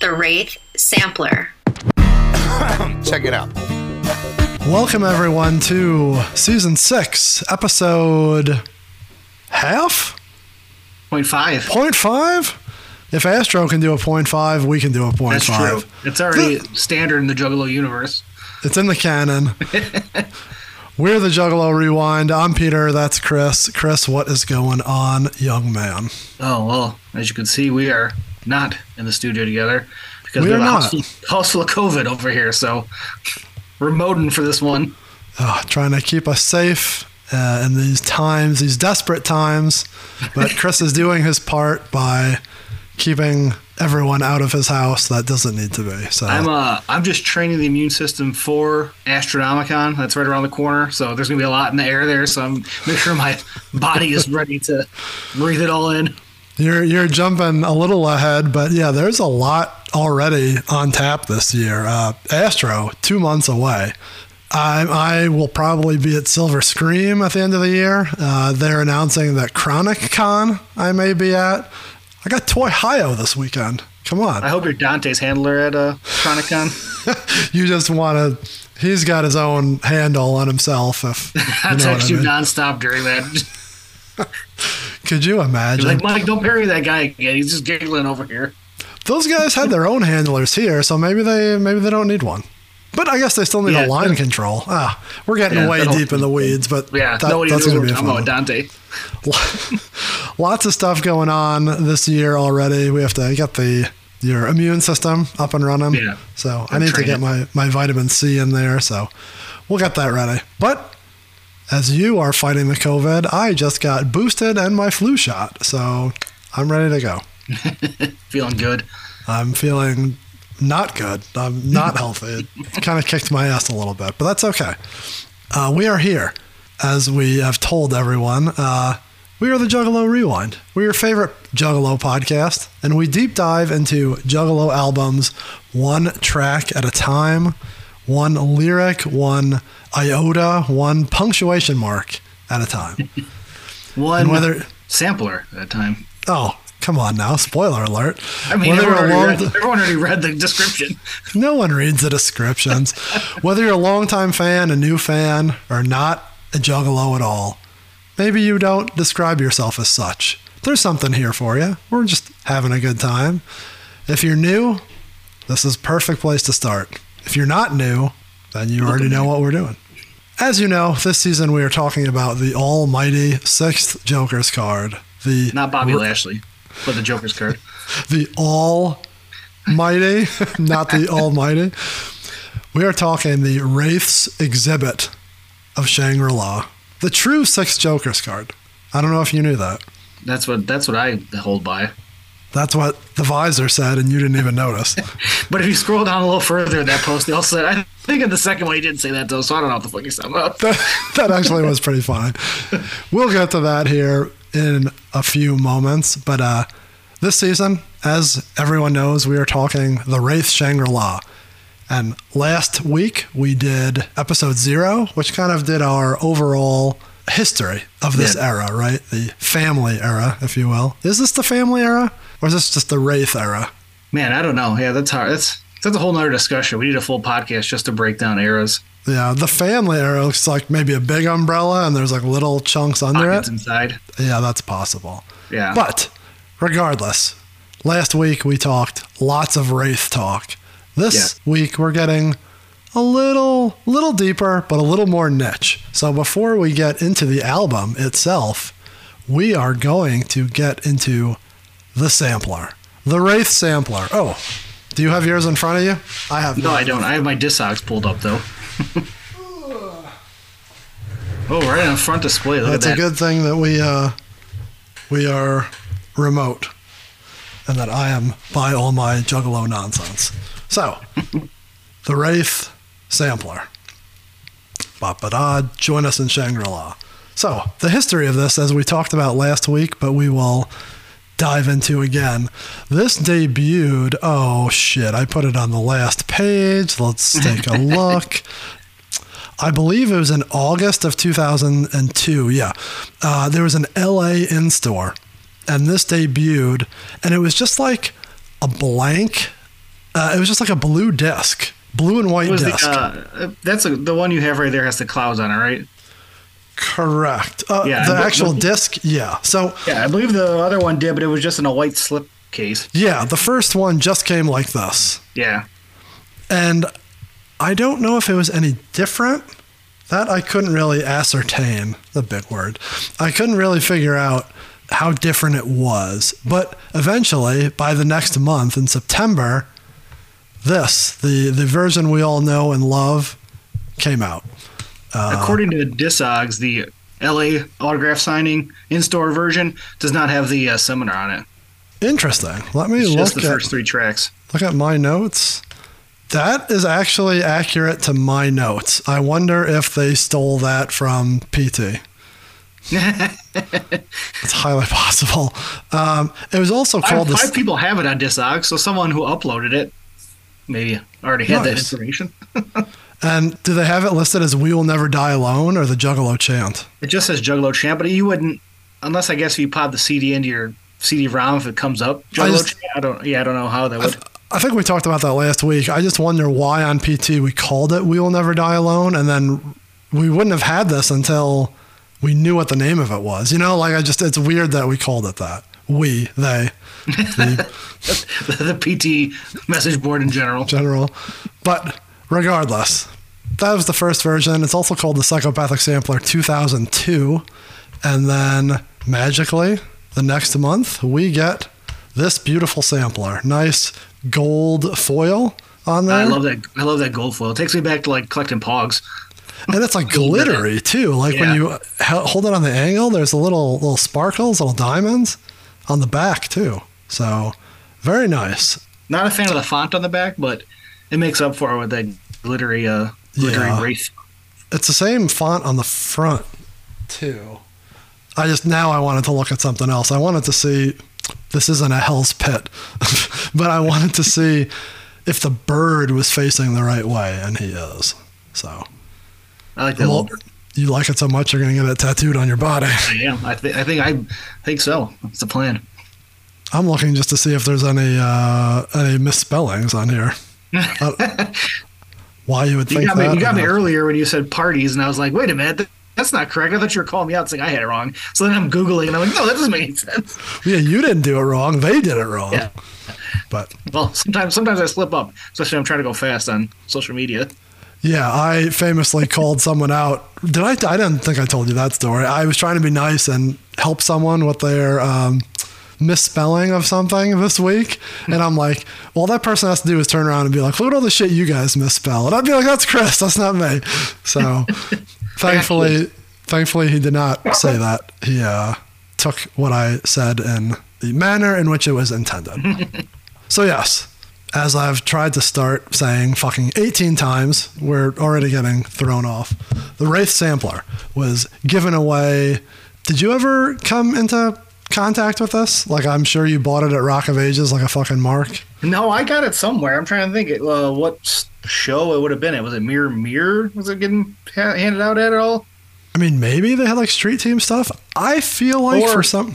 the Wraith Sampler. Check it out. Welcome, everyone, to season six, episode half? Point five. Point five? If Astro can do a point five, we can do a point That's five. true. It's already standard in the Juggalo universe. It's in the canon. We're the Juggalo Rewind. I'm Peter. That's Chris. Chris, what is going on, young man? Oh well, as you can see, we are not in the studio together because We are not. house full, house full of COVID over here. So we're moding for this one. Ah, trying to keep us safe uh, in these times, these desperate times. But Chris is doing his part by keeping everyone out of his house that doesn't need to be. So I'm uh I'm just training the immune system for Astronomicon. That's right around the corner. So there's gonna be a lot in the air there. So I'm make sure my body is ready to breathe it all in. You're you're jumping a little ahead, but yeah, there's a lot already on tap this year. Uh, Astro, two months away. I, I will probably be at Silver Scream at the end of the year. Uh, they're announcing that Chronic Con I may be at. I got Toy Hio this weekend. Come on. I hope you're Dante's handler at uh Chronicon. you just want to. He's got his own handle on himself. If you I text I you mean. nonstop during that. Could you imagine? like, Mike, don't bury that guy again. He's just giggling over here. Those guys had their own handlers here, so maybe they maybe they don't need one. But I guess they still need Yeah. a line control. Ah, we're getting Yeah, way deep in the weeds, but Yeah, that- nobody that's going to be talking fun. about Dante. Lots of stuff going on this year already. We have to get the your immune system up and running. Yeah. So I need to get it. my my vitamin C in there. So we'll get that ready. But as you are fighting the COVID, I just got boosted and my flu shot, so I'm ready to go. Feeling good. I'm feeling not good. I'm not healthy. It kind of kicked my ass a little bit, but that's okay. Uh, we are here, as we have told everyone. Uh, we are the Juggalo Rewind. We're your favorite Juggalo podcast, and we deep dive into Juggalo albums one track at a time, one lyric, one iota, one punctuation mark at a time. One And whether- sampler at a time. Oh, come on now. Spoiler alert. I mean, Whether everyone already, long- read, everyone already read the description. No one reads the descriptions. Whether you're a longtime fan, a new fan, or not a juggalo at all, maybe you don't describe yourself as such. There's something here for you. We're just having a good time. If you're new, this is a perfect place to start. If you're not new, then you already know what we're doing. As you know, this season we are talking about the almighty sixth Joker's card. The Not Bobby Lashley, but the Joker's card. the almighty, not the almighty. We are talking the Wraith's exhibit of Shangri La, the true sixth Jokers card. I don't know if you knew that. That's what that's what I hold by. That's what the visor said, and you didn't even notice. But if you scroll down a little further in that post, they also said I think in the second one he didn't say that though, so I don't know what the fuck he's talking about. that, that actually was pretty fine. We'll get to that here in a few moments. But uh, this season, as everyone knows, we are talking the Wraith Shangri La. And last week we did episode zero, which kind of did our overall history of this Yeah. era, right? The family era, if you will. Is this the family era? Or is this just the Wraith era? Man, I don't know. Yeah, that's hard. That's that's a whole nother discussion. We need a full podcast just to break down eras, Yeah, the family era looks like maybe a big umbrella and there's like little chunks under pockets it. inside. Yeah, that's possible. Yeah. But regardless, last week we talked lots of Wraith talk. This week we're getting a little little deeper, but a little more niche. So before we get into the album itself, we are going to get into the sampler. The Wraith sampler. Oh, do you have yours in front of you? I have no. I don't. I have my Discogs pulled up though. oh, right on front display. Look That's at a good thing that we uh, we are remote, and that I am by all my Juggalo nonsense. So, the Wraith sampler. Ba-ba-da, join us in Shangri-La. So, the history of this, as we talked about last week, but we will dive into again. This debuted, oh shit, I put it on the last page. Let's take a look. I believe it was in August of 2002. Yeah. Uh, there was an LA in store, and this debuted, and it was just like a blank Uh, it was just like a blue disc, blue and white disc. the, uh, that's a, the one you have right there has the clouds on it, right? Correct. Uh, Yeah, the actual disc, yeah. So Yeah, I believe the other one did, but it was just in a white slip case. yeah, the first one just came like this, Yeah. and I don't know if it was any different. That I couldn't really ascertain. The big word. I couldn't really figure out how different it was. But eventually, by the next month in September, this the the version we all know and love came out. Uh, According to Discogs, the LA autograph signing in store version does not have the uh, seminar on it. Interesting. Let me It's look just the at first three tracks. look at my notes. That is actually accurate to my notes. I wonder if they stole that from PT. It's highly possible. Um, it was also called five this. people have it on Discogs, so someone who uploaded it maybe already had that information. And do they have it listed as "We Will Never Die Alone" or the Juggalo chant? It just says Juggalo chant, but you wouldn't, unless I guess if you pop the CD into your CD-ROM, if it comes up Juggalo just- Champ. I don't. Yeah, I don't know how that would. I think we talked about that last week. I just wonder why on PT we called it "We Will Never Die Alone," and then we wouldn't have had this until we knew what the name of it was. You know, like I just it's weird that we called it that. We, they, the the PT message board in general. general. But regardless, that was the first version. It's also called the Psychopathic Sampler 2002. And then magically, the next month, we get this beautiful sampler. Nice gold foil on there. I love that. I love that gold foil. It takes me back to like collecting pogs. and it's like glittery too. Like when you hold it on the angle, there's a little little sparkles, little diamonds on the back too. So very nice. Not a fan of the font on the back, but it makes up for it with that glittery, uh, glittery Yeah. wraith. It's the same font on the front too. I just now I wanted to look at something else. I wanted to see this isn't a hell's pit, but I wanted to see if the bird was facing the right way, and he is. So I like that. well, you like it so much, you're gonna get it tattooed on your body. I am. I, th- I think. I think so. That's the plan. I'm looking just to see if there's any uh, any misspellings on here. Uh, why you would You think got me. that? You got me earlier when you said parties, and I was like, wait a minute. th- That's not correct. I thought you were calling me out saying I had it wrong. So then I'm Googling and I'm like, no, that doesn't make any sense. Yeah, you didn't do it wrong. They did it wrong. Yeah. But Well, sometimes sometimes I slip up, especially when I'm trying to go fast on social media. yeah, I famously called someone out. Did I? I didn't think I told you that story. I was trying to be nice and help someone with their um, misspelling of something this week, and I'm like, "All that person has to do is turn around and be like, look at all the shit you guys misspell," and I'd be like, "That's Chris. That's not me." So, thankfully, thankfully, he did not say that. He uh, took what I said in the manner in which it was intended. So yes, as I've tried to start saying fucking 18 times, we're already getting thrown off. The Wraith sampler was given away. Did you ever come into contact with us? Like I'm sure you bought it at Rock of Ages like a fucking mark. No, I got it somewhere. I'm trying to think it, uh, what show it would have been. It was it Mirror Mirror? Was it getting ha- handed out at all? I mean, maybe they had like street team stuff. I feel like Or- for some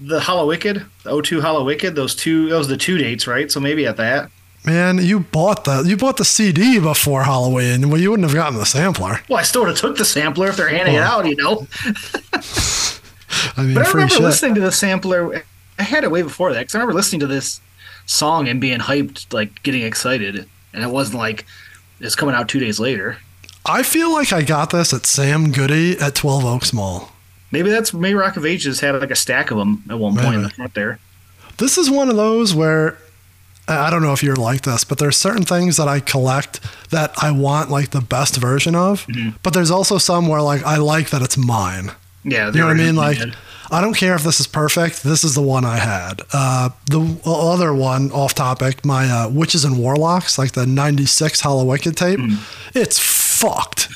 The Hollow Wicked, the O2 Hollow Wicked. Those two, those the two dates, right? So maybe at that. man, you bought the you bought the CD before Halloween. Well, you wouldn't have gotten the sampler. Well, I still would have took the sampler if they're handing it out, you know. I mean, But I remember shit. listening to the sampler. I had it way before that because I remember listening to this song and being hyped, like getting excited, and it wasn't like it's coming out two days later. I feel like I got this at Sam Goody at 12 Oaks Mall. Maybe that's maybe Rock of Ages had like a stack of them at one point in the front there. This is one of those where I I don't know if you're like this, but there's certain things that I collect that I want like the best version of. Mm-hmm. But there's also some where like I like that it's mine. Yeah, You know what I mean? Like. I don't care if this is perfect. This is the one I had. Uh, the other one off topic, my uh, Witches and Warlocks, like the '96 Hollow Wicked tape. It's fucked,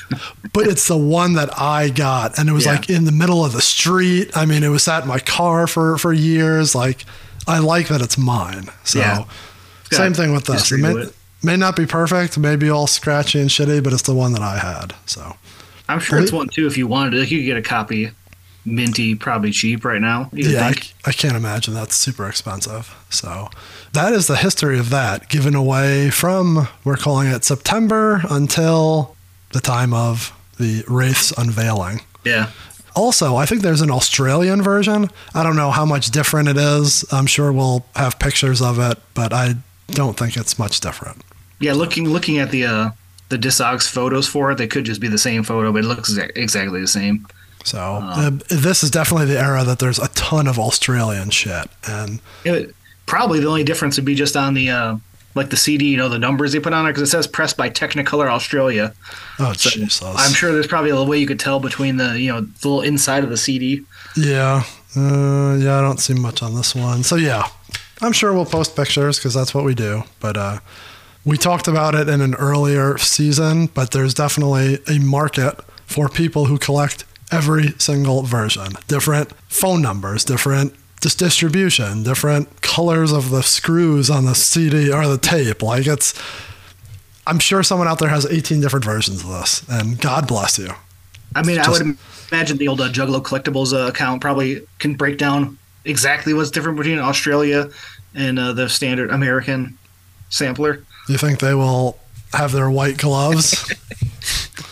but it's the one that I got, and it was Yeah. like in the middle of the street. I mean, it was sat in my car for for years. Like I like that it's mine. So Yeah. Same thing with this. It may, it. may not be perfect, may be all scratchy and shitty, but it's the one that I had. So I'm sure it's one too. If you wanted it, you could get a copy minty, probably cheap right now. Yeah, I. I can't imagine that's super expensive. So that is the history of that, given away from, we're calling it September until the time of the Wraith's unveiling. yeah. Also, I think there's an Australian version. I don't know how much different it is. I'm sure we'll have pictures of it, but I don't think it's much different. Yeah, looking looking at the uh, the Discogs photos for it, they could just be the same photo, but it looks exactly the same. So uh, this is definitely the era that there's a ton of Australian shit. And It, probably the only difference would be just on the uh, like the CD, you know, the numbers they put on it because it says pressed by Technicolor Australia. oh, So Jesus. I'm sure there's probably a way you could tell between the you know the little inside of the CD. Yeah, uh, yeah, I don't see much on this one. So yeah, I'm sure we'll post pictures because that's what we do. But uh, we talked about it in an earlier season. But there's definitely a market for people who collect every single version, different phone numbers, different just distribution, different colors of the screws on the CD or the tape. Like it's. I'm sure someone out there has 18 different versions of this, and God bless you. I mean, I would imagine the old uh, Juggalo Collectibles uh, account probably can break down exactly what's different between Australia and uh, the standard American sampler. You think they will have their white gloves?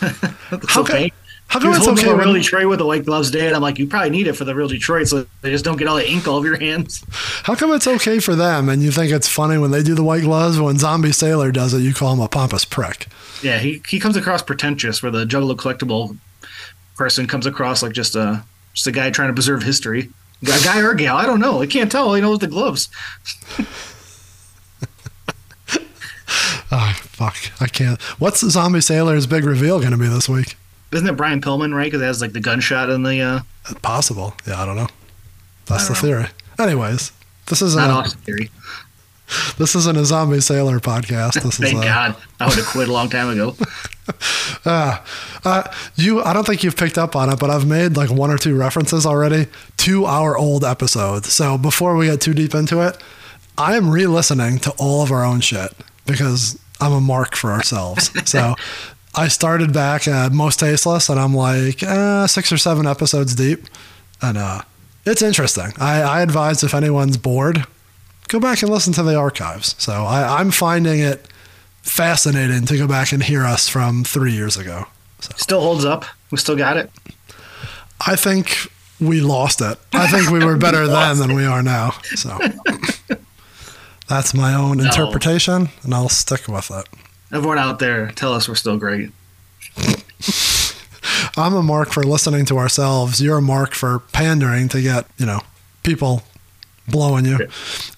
How okay. come- how come it's okay when- real Detroit with the white gloves day, and I'm like, you probably need it for the real Detroit, so they just don't get all the ink all over your hands. How come it's okay for them and you think it's funny when they do the white gloves? When Zombie Sailor does it, you call him a pompous prick. Yeah, he, he comes across pretentious, where the Juggalo Collectible person comes across like just a just a guy trying to preserve history. A guy or a gal, I don't know. I can't tell. He knows the gloves. Oh, fuck. I can't. What's the Zombie Sailor's big reveal going to be this week? Isn't it Brian Pillman, right? Because it has like the gunshot in the uh, Possible. Yeah, I don't know. That's I the don't theory. Anyways, this isn't not a, theory. this isn't a Zombie Sailor podcast. This is Thank a, God. I would have quit a long time ago. Uh, uh, you, I don't think you've picked up on it, but I've made like one or two references already to our old episodes. So before we get too deep into it, I am re-listening to all of our own shit because I'm a mark for ourselves. so I started back at Most Tasteless, and I'm like uh, six or seven episodes deep, and uh, it's interesting. I, I advise if anyone's bored, go back and listen to the archives. So I, I'm finding it fascinating to go back and hear us from three years ago. Still holds up. We still got it. I think we lost it. I think we were better then than we are now. So that's my own interpretation, and I'll stick with it. Everyone out there, tell us we're still great. I'm a mark for listening to ourselves. You're a mark for pandering to get, you know, people blowing you.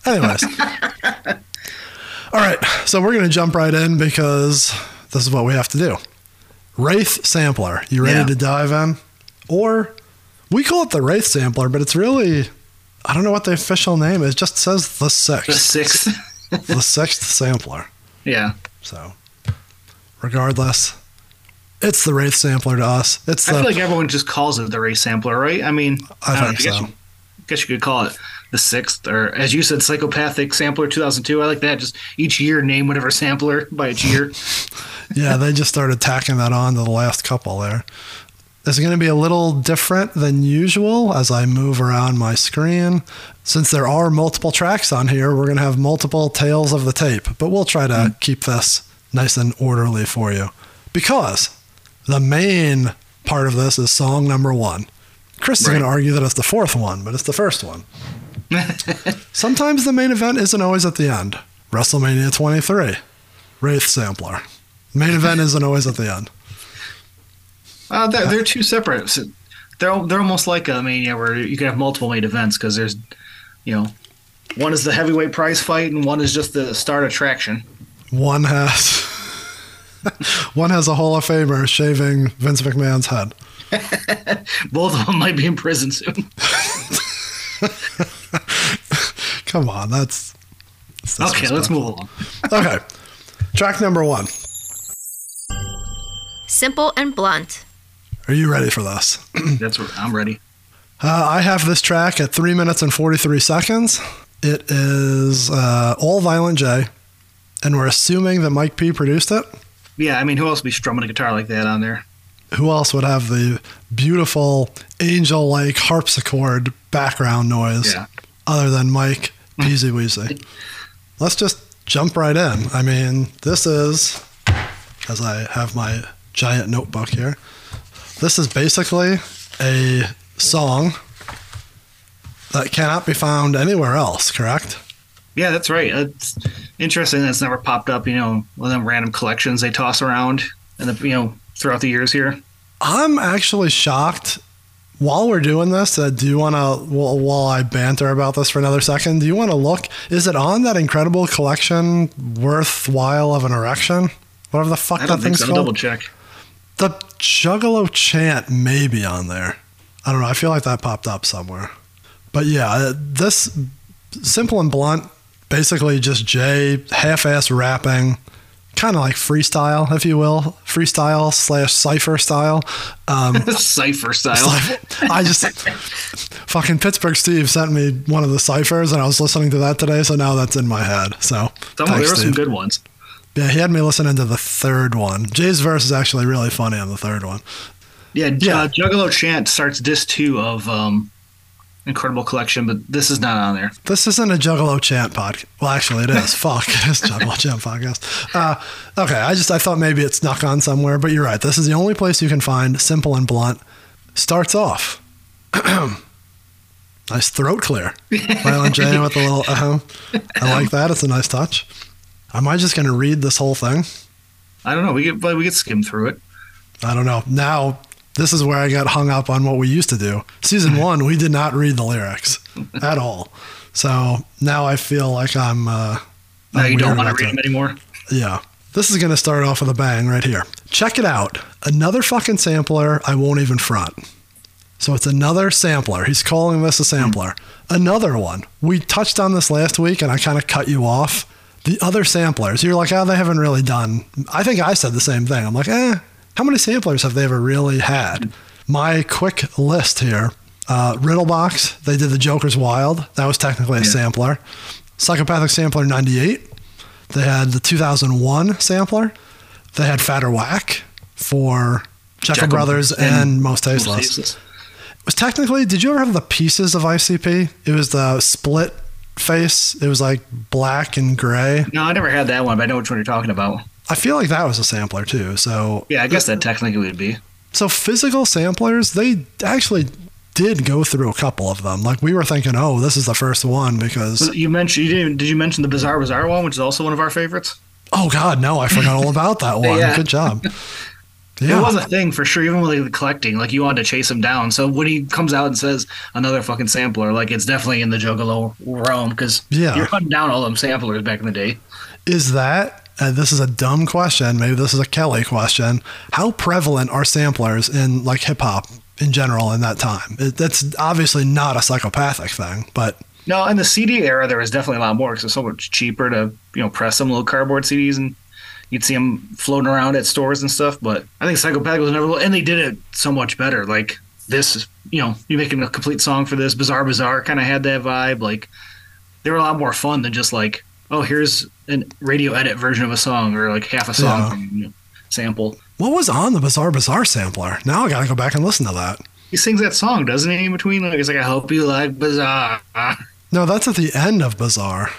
Anyways. All right. So we're going to jump right in because this is what we have to do. Wraith Sampler. You ready Yeah. to dive in? Or we call it the Wraith Sampler, but it's really, I don't know what the official name is. It just says the The sixth. sixth. the sixth sampler. yeah. So, regardless, it's the Wraith Sampler to us. It's I feel like everyone just calls it the Wraith sampler, right? I mean, I don't think know, so. guess, you, guess you could call it the sixth, or as you said, psychopathic sampler 2002. I like that. Just each year name whatever sampler by its year. yeah, they just started tacking that on to the last couple there. It's going to be a little different than usual as I move around my screen. Since there are multiple tracks on here, we're going to have multiple tails of the tape, but we'll try to mm. keep this nice and orderly for you. Because the main part of this is song number one. Chris is going to argue that it's the fourth one, but it's the first one. Sometimes the main event isn't always at the end. WrestleMania 23, Wraith Sampler. Main event isn't always at the end. Uh, they're, they're two separate. so They're they're almost like a mania where you can have multiple main events because there's, you know, one is the heavyweight prize fight and one is just the start attraction. One has one has a Hall of Famer shaving Vince McMahon's head. Both of them might be in prison soon. Come on, that's, that's okay, let's move along. Okay, track number one. Simple and blunt. Are you ready for this? That's where I'm ready. Uh, I have this track at three minutes and forty three seconds. It is uh, all Violent J, and we're assuming that Mike P produced it. Yeah, I mean, who else would be strumming a guitar like that on there? who else would have the beautiful angel like harpsichord background noise Yeah. other than Mike Peasy Weasy? Let's just jump right in. I mean, this is, as I have my giant notebook here, this is basically a song that cannot be found anywhere else, correct? Yeah, that's right. It's interesting that's never popped up. You know, one of them random collections they toss around, and the you know throughout the years here. I'm actually shocked. While we're doing this, uh, do you want to, while, while I banter about this for another second, do you want to look? Is it on that incredible collection, worthwhile of an erection? Whatever the fuck that thing's so. I'll called. double check. The Juggalo chant may be on there. I don't know. I feel like that popped up somewhere. But yeah, uh, this simple and blunt, basically just Jay half-ass rapping, kind of like freestyle, if you will, freestyle slash cipher style. Um, Cipher style. I just fucking Pittsburgh Steve sent me one of the ciphers, and I was listening to that today, so now that's in my head. So thanks, there were some good ones. Yeah, he had me listening to the third one. Jay's verse is actually really funny on the third one. Yeah, Yeah. Uh, Juggalo Chant starts disc two of um, Incredible Collection, but this is not on there. This isn't a Juggalo chant podcast. Well, actually, it is. Fuck, it is Juggalo chant podcast. Uh, okay, I just I thought maybe it snuck on somewhere, but you're right. This is the only place you can find simple and blunt. Starts off. nice throat clear. Violent J with a little uh I like that. It's a nice touch. Am I just going to read this whole thing? I don't know. We get, but we get skim through it. I don't know. Now, this is where I got hung up on what we used to do. Season one, we did not read the lyrics at all. So now I feel like I'm. Uh, Now I'm you don't want to read them anymore. Yeah. This is going to start off with a bang right here. Check it out. Another fucking sampler I won't even front. So it's another sampler. He's calling this a sampler. Another one. We touched on this last week and I kind of cut you off. The other samplers, you're like, oh, they haven't really done. I think I said the same thing. I'm like, eh, how many samplers have they ever really had? My quick list here uh, Riddlebox, they did the Joker's Wild. That was technically a Yeah. sampler. Psychopathic Sampler 98. They had the 2001 sampler. They had Fatter Whack for Jeckel Jeckel Brothers and and Most Most Tasteless. Tasteless. It was technically, did you ever have the pieces of ICP? It was the split face. It was like black and gray. No, I never had that one, but I know which one you're talking about. I feel like that was a sampler too. So Yeah, I guess that technically would be. so physical samplers, they actually did go through a couple of them. Like we were thinking, oh, this is the first one because You mentioned you didn't. Did you mention the Bizarre Bizarre one, which is also one of our favorites? oh god, no, I forgot all about that one. Yeah. Good job. It was a thing for sure, even with the collecting. Like you wanted to chase him down. So when he comes out and says another fucking sampler, like it's definitely in the Juggalo realm because Yeah. you're hunting down all them samplers back in the day. Is that, uh, this is a dumb question, maybe this is a Kelly question. How prevalent are samplers in like hip hop in general in that time? It, that's obviously not a psychopathic thing, but No, in the CD era, there was definitely a lot more because it's so much cheaper to you know press some little cardboard CDs and you'd see them floating around at stores and stuff. But I think Psychopathic was never, and they did it so much better. Like this, you know, you making a complete song for this. Bizarre Bizarre kind of had that vibe. Like they were a lot more fun than just like, oh, here's a radio edit version of a song or like half a song Yeah. from you know, sample. what was on the Bizarre Bizarre sampler? Now I gotta go back and listen to that. He sings that song, doesn't he? In between, like it's like I hope you like Bizarre. No, that's at the end of Bizarre.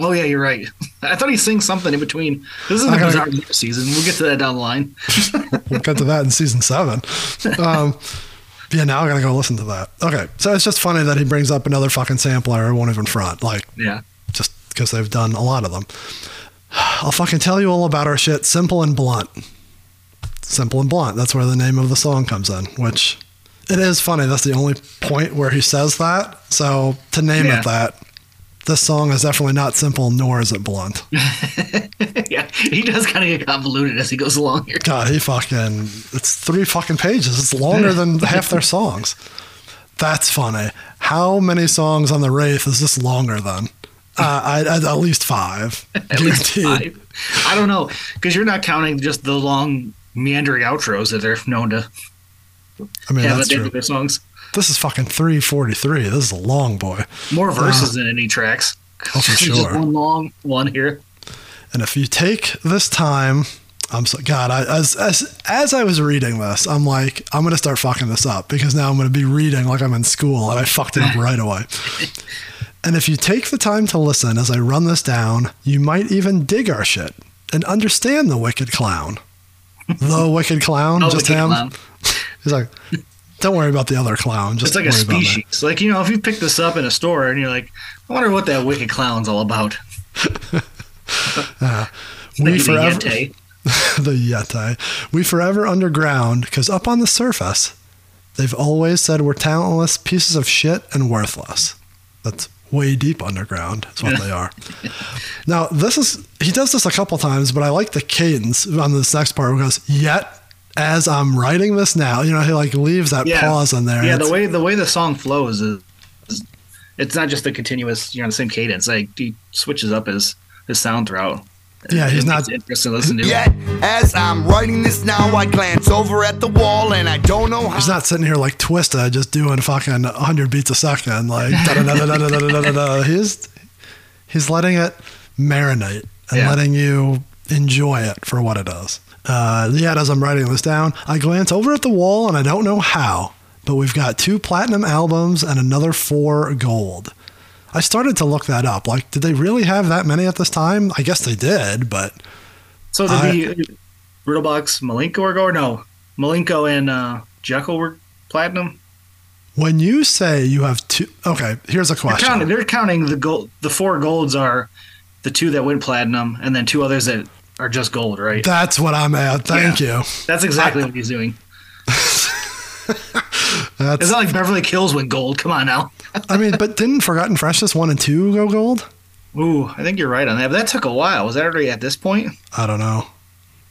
Oh yeah, you're right. I thought he sings something in between. This is gotta- bizarre season. We'll get to that down the line. We'll get to that in season seven. Um, yeah, now I gotta go listen to that. Okay, so it's just funny that he brings up another fucking sampler I won't even front. Like, Yeah. just because they've done a lot of them. I'll fucking tell you all about our shit. Simple and blunt. Simple and blunt. That's where the name of the song comes in, which it is funny. That's the only point where he says that. So to name Yeah. it that, this song is definitely not simple, nor is it blunt. yeah, he does kind of get convoluted as he goes along here. God, he fucking. It's three fucking pages. It's longer than half their songs. That's funny. How many songs on the Wraith is this longer than? Uh, I, I, at least five. At least five. I don't know because you're not counting just the long meandering outros that they're known to I mean, have that's at the end true. of their songs. This is fucking 343. This is a long boy. More uh, verses than any tracks. Oh, for Just sure. one long one here. And if you take this time I'm so God. I, as as as I was reading this, I'm like, I'm gonna start fucking this up because now I'm gonna be reading like I'm in school, and I fucked it up right away. And if you take the time to listen as I run this down, you might even dig our shit and understand the wicked clown. The wicked clown, Oh, just Wicked him. Clown. He's like, don't worry about the other clown. Just It's like a worry about me." species. Like you know, if you pick this up in a store and you're like, I wonder what that wicked clown's all about. Uh, we The forever, the Yeti. We forever underground because up on the surface, they've always said we're talentless pieces of shit and worthless. That's way deep underground. Is what they are. Now this is he does this a couple times, but I like the cadence on this next part. Where he goes yet. As I'm writing this now, you know, he like leaves that Yeah. pause in there. Yeah, the way the way the song flows is, is it's not just the continuous. You're on the same cadence. Like he switches up his his sound throughout. Yeah, he's not- makes interesting to listen to. Yet, as I'm writing this now, I glance over at the wall and I don't know how. He's not sitting here like Twista, just doing fucking 100 beats a second, like da da da da da da da da da. He's he's letting it marinate and Yeah. letting you enjoy it for what it is. Uh, yet, as I'm writing this down, I glance over at the wall and I don't know how, but we've got two platinum albums and another four gold. I started to look that up. Like, did they really have that many at this time? I guess they did, but So did the Riddlebox Milenko or or no Milenko and uh, Jeckel were platinum. when you say you have two, okay, here's a They're question. counting, they're counting the gold. The four golds are the two that went platinum, and then two others that are just gold. Right. That's what I'm at. Thank you. That's exactly what he's doing. That's It's not like Beverly Kills went gold. Come on now. I mean, but didn't Forgotten Freshness one and two go gold? Ooh, I think you're right on that. But that took a while. Was that already at this point? I don't know.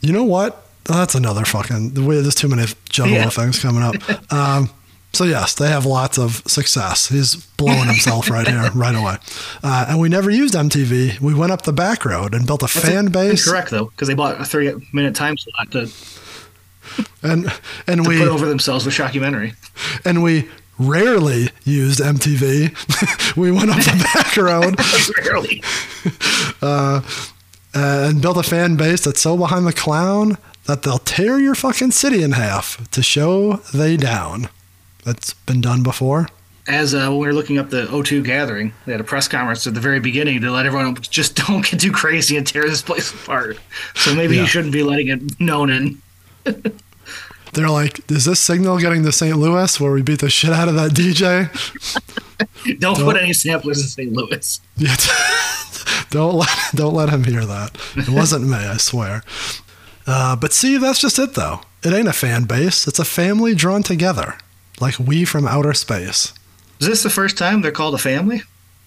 You know what? That's another fucking. The way there's too many Juggalo Yeah. things coming up. Um, so yes, they have lots of success. He's blowing himself right here, right away. Uh, and we never used MTV. We went up the back road and built a fan base. Correct though, because they bought a three-minute time slot to, to And and we put over themselves with shockumentary. and we rarely used MTV. we went up the back road Rarely. uh, and built a fan base that's so behind the clown that they'll tear your fucking city in half to show they down. That's been done before. As uh, when we were looking up the O2 gathering, they had a press conference at the very beginning to let everyone just don't get too crazy and tear this place apart. So maybe Yeah. you shouldn't be letting it known and They're like, is this signal getting to St. Louis where we beat the shit out of that DJ? don't, Don't- put any samplers in St. Louis. Yeah, don't let don't let him hear that. It wasn't me, I swear. Uh, but see, that's just it though. It ain't a fan base. It's a family drawn together, like we from outer space. Is this the first time they're called a family?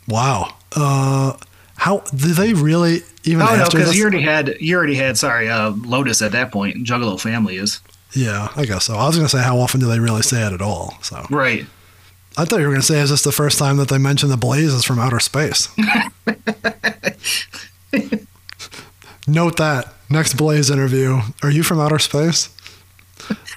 Wow. Uh, how do they really even Oh no, because you already had you already had sorry uh, Lotus at that point. Juggalo family is Yeah, I guess so. I was gonna say how often do they really say it at all? So right. I thought you were gonna say is this the first time that they mentioned the blazes from outer space? Note that next Blaze interview. Are you from outer space?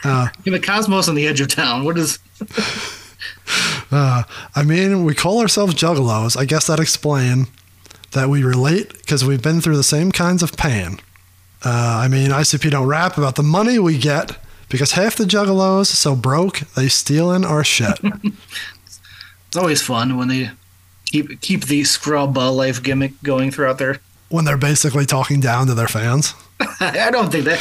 Uh, In the cosmos on the edge of town. What is uh, I mean, we call ourselves juggalos. I guess that explain that we relate because we've been through the same kinds of pain. Uh, I mean, ICP don't rap about the money we get because half the juggalos so broke they steal stealing our shit. it's always fun when they keep keep the scrub uh, life gimmick going throughout their when they're basically talking down to their fans. I don't think that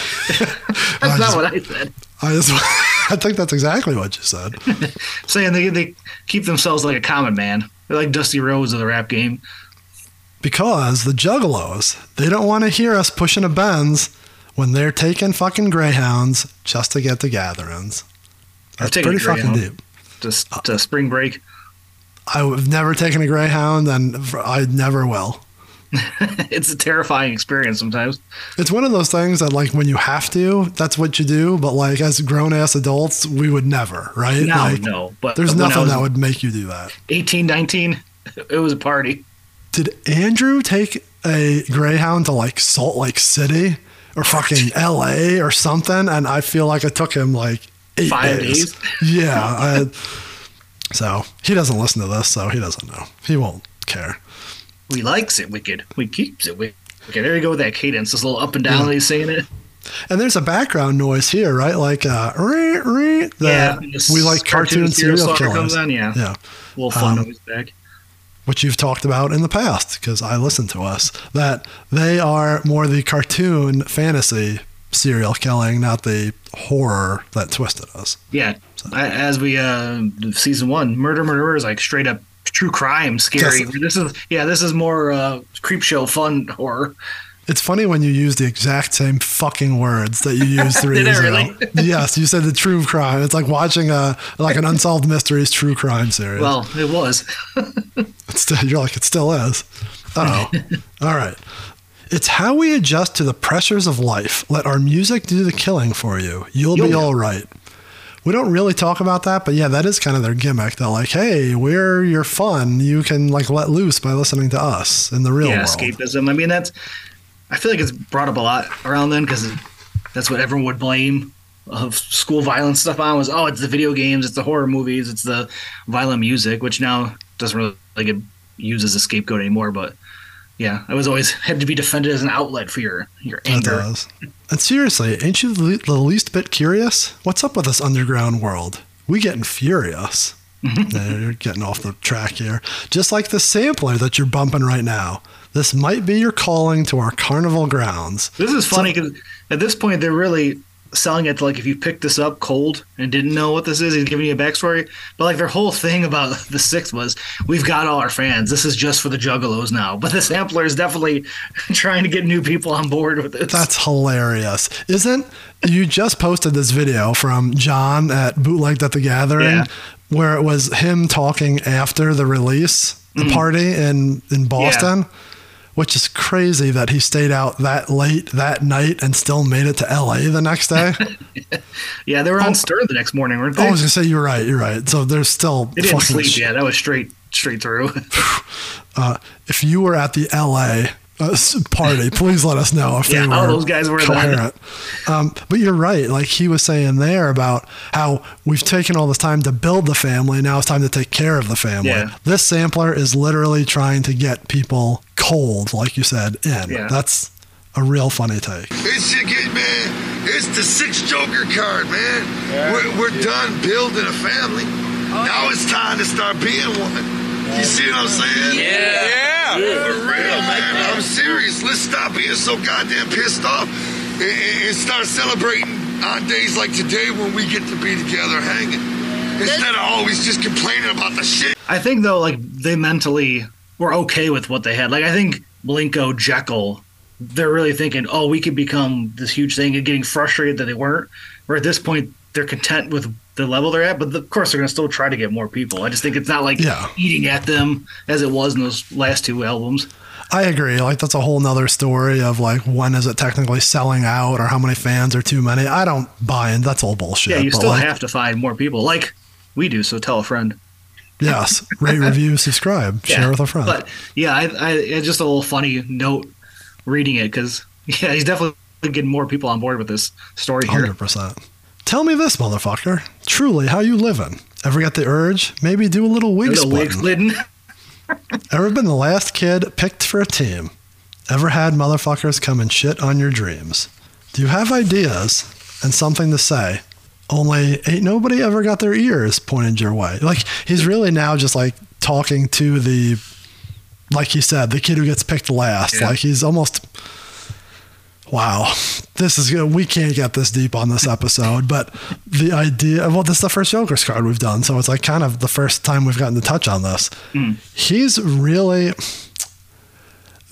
that's not what I said. I just, I think that's exactly what you said. Saying they they keep themselves like a common man. They're like Dusty Rhodes of the rap game. Because the juggalos, they don't want to hear us pushing a Benz when they're taking fucking greyhounds just to get to gatherings. That's pretty fucking deep. Just to spring break. I've never taken a greyhound and I never will. it's a terrifying experience sometimes. It's one of those things that like when you have to, that's what you do. But like as grown ass adults, we would never, right? Now, like, no, but There's nothing that would make you do that. 18, 19, it was a party. Did Andrew take a Greyhound to like Salt Lake City or fucking LA or something? And I feel like it took him like eight Five days. days? Yeah. I, so he doesn't listen to this, so he doesn't know. He won't care. We likes it wicked. We keeps it wicked. Okay, there you go with that cadence, this little up and down that he's saying it. And there's a background noise here, right? Like uh, ree, ree, that this we like cartoon serial song killers. comes on, yeah. Yeah, little fun Um, noise back. which you've talked about in the past because I listened to us. That they are more the cartoon fantasy serial killing, not the horror that Twisted us. Yeah, I- as we uh season one, murder murderer is like straight up true crime, scary. Yes. This is yeah, this is more uh creep show fun horror. It's funny when you use the exact same fucking words that you used three years really? ago. yes, you said the true crime. It's like watching a like an unsolved mysteries true crime series. Well, it was. It's still, you're like, it still is. Oh, all right. It's how we adjust to the pressures of life. Let our music do the killing for you. You'll be Yo. all right. We don't really talk about that, but yeah, that is kind of their gimmick. They're like, hey, we're your fun. You can like let loose by listening to us in the real yeah, world. escapism. I mean, that's. I feel like it's brought up a lot around then because that's what everyone would blame of school violence stuff on was oh it's the video games, it's the horror movies, it's the violent music, which now doesn't really get used as a scapegoat anymore. But yeah, I was always had to be defended as an outlet for your your anger. And seriously, ain't you the least bit curious? What's up with this underground world? We getting furious. Mm-hmm. Yeah, you're getting off the track here. Just like the sampler that you're bumping right now. This might be your calling to our carnival grounds. This is funny because at this point they're really selling it to like if you picked this up cold and didn't know what this is, he's giving you a backstory. But like their whole thing about the sixth was we've got all our fans. This is just for the juggalos now. But the sampler is definitely trying to get new people on board with this. That's hilarious. Isn't you just posted this video from John at Bootlegged at the Gathering Yeah. where it was him talking after the release, the mm. party in in Boston, which is crazy that he stayed out that late that night and still made it to LA the next day. yeah, they were on Stern the next morning, weren't they? I was gonna say you're right, you're right. So there's still they didn't sleep. sh- Yeah, that was straight straight through. uh, if you were at the LA uh, party, please let us know if Yeah, they all were those guys were coherent. Um, but you're right. Like he was saying there about how we've taken all this time to build the family. Now it's time to take care of the family. Yeah. This sampler is literally trying to get people cold, like you said, in. Yeah. That's a real funny take. It's again, man. It's the six Joker card, man. We're, we're done building a family. Oh, now it's time to start being one. You see what I'm saying? Yeah. yeah. For real, man. I'm serious. Let's stop being so goddamn pissed off and, and- and start celebrating on days like today when we get to be together hanging. Instead of always just complaining about the shit. I think though, like they mentally were okay with what they had. Like I think Milenko, Jeckel, they're really thinking, oh, we could become this huge thing, and getting frustrated that they weren't. Where at this point, they're content with the level they're at, but of course they're going to still try to get more people. I just think it's not like Yeah. eating at them as it was in those last two albums. I agree. Like that's a whole nother story of like when is it technically selling out or how many fans are too many. I don't buy in. That's all bullshit. Yeah, you still like, have to find more people, like we do. So tell a friend. Yes, rate, review, subscribe, share with a friend. But yeah, I, I it's just a little funny note reading it because yeah, he's definitely getting more people on board with this story here. Hundred percent. Tell me this, motherfucker. Truly, how you living? Ever got the urge? Maybe do a little wig Little wig splitting. splitting. Ever been the last kid picked for a team? Ever had motherfuckers come and shit on your dreams? Do you have ideas and something to say? Only ain't nobody ever got their ears pointed your way. Like he's really now just like talking to the, like he said, the kid who gets picked last. Yeah. Like he's almost. Wow, this is good. We can't get this deep on this episode, but the idea. Well, this is the first Joker's card we've done, so it's like kind of the first time we've gotten to touch on this. Hmm. He's really.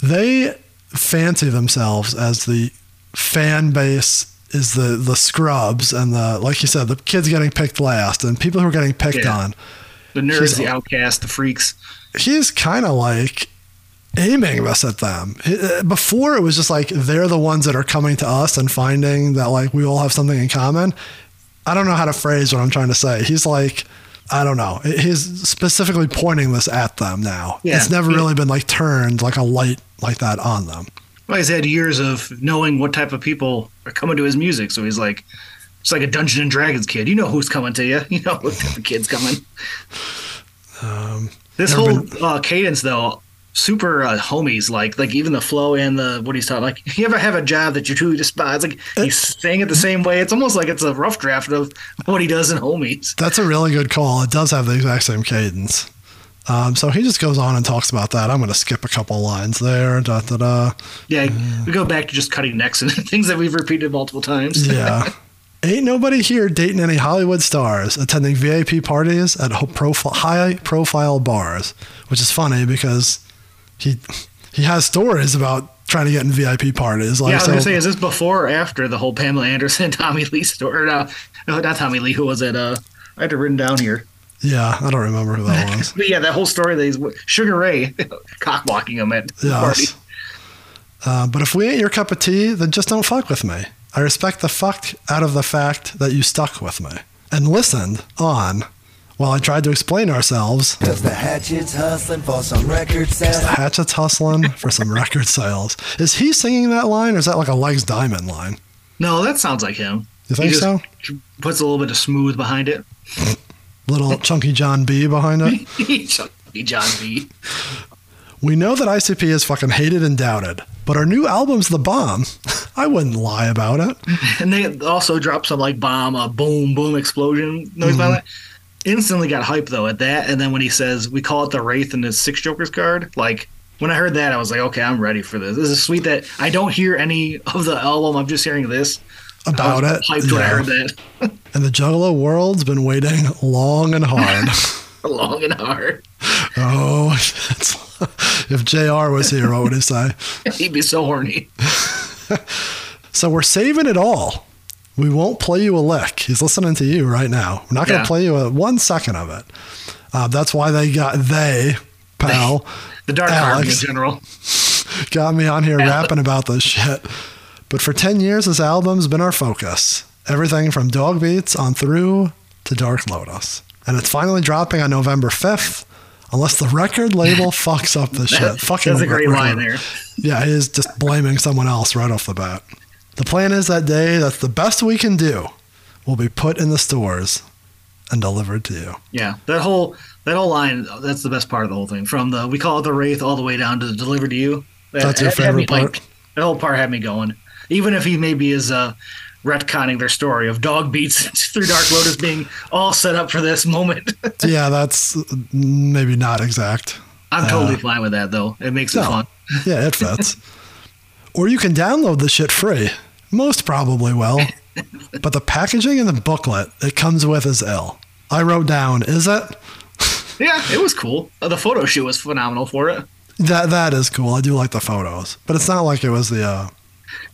They fancy themselves as the fan base is the the scrubs and the like you said the kids getting picked last and people who are getting picked Yeah. on. The nerds, the outcasts, the freaks. He's kind of like aiming this at them. Uh, before it was just like they're the ones that are coming to us and finding that like we all have something in common. I don't know how to phrase what I'm trying to say. He's like I don't know. He's specifically pointing this at them now. Yeah. It's never really been like turned like a light like that on them. Well, he's had years of knowing what type of people are coming to his music, so he's like, it's like a Dungeons and Dragons kid. You know who's coming to you. You know what type of kid's coming. Um, This whole uh, cadence, though, super uh, homies. Like like even the flow and the what he's talking. Like you ever have a job that you truly despise? Like he's saying it the same way. It's almost like it's a rough draft of what he does in homies. That's a really good call. It does have the exact same cadence. Um, so he just goes on and talks about that. I'm going to skip a couple lines there. Da, da, da. Yeah, we go back to just cutting necks and things that we've repeated multiple times. Yeah. Ain't nobody here dating any Hollywood stars, attending VIP parties at profi- high profile bars, which is funny because he he has stories about trying to get in VIP parties. Like, yeah, I was so- gonna say, is this before or after the whole Pamela Anderson, Tommy Lee story? No, no, not Tommy Lee. Who was it? Uh, I had it written down here. Yeah, I don't remember who that was. But yeah, that whole story that he's Sugar Ray cockblocking him at the party. Uh, but if we ain't your cup of tea, then just don't fuck with me. I respect the fuck out of the fact that you stuck with me and listened on while I tried to explain ourselves. Cause the hatchet's hustling for some record sales. The Hatchet's hustling for some record sales. Is he singing that line or is that like a Legs Diamond line? No, that sounds like him. You think he just so? Puts a little bit of smooth behind it. Little chunky John B behind it? chunky John B. We know that ICP is fucking hated and doubted, but our new album's the bomb. I wouldn't lie about it. And they also dropped some like bomb, a boom, boom explosion noise Mm-hmm. by that. Instantly got hype though at that. And then when he says we call it the Wraith and the Six Jokers card, like when I heard that, I was like, okay, I'm ready for this. This is sweet that I don't hear any of the album. I'm just hearing this. About it. Hyped when I yeah. heard that. And the Juggalo world's been waiting long and hard. Long and hard. oh, if JR was here, what would he say? He'd be so horny. So we're saving it all. We won't play you a lick. He's listening to you right now. We're not going to Yeah. play you a one second of it. Uh, that's why they got they pal The Dark Army in general. got me on here rapping about this shit. But for ten years, this album's been our focus. Everything from Dog Beats on through to Dark Lotus, and it's finally dropping on November fifth. Unless the record label fucks up the shit. Fucking That's a great record line there. Yeah, he is just blaming someone else right off the bat. The plan is that day that's the best we can do will be put in the stores and delivered to you. Yeah, that whole that whole line. That's the best part of the whole thing. From the we call it the Wraith all the way down to the deliver to you. That, That's your had me, favorite like, part? that whole part had me going. Even if he maybe is uh, retconning their story of dog beats through Dark Lotus being all set up for this moment. yeah, that's maybe not exact. I'm totally fine with that though. It makes it Uh, fun. Yeah, it fits. or you can download the shit free. Most probably will. But the packaging and the booklet it comes with is ill. I wrote down, is it? Yeah, it was cool. Uh, the photo shoot was phenomenal for it. That that is cool. I do like the photos, but it's not like it was the uh,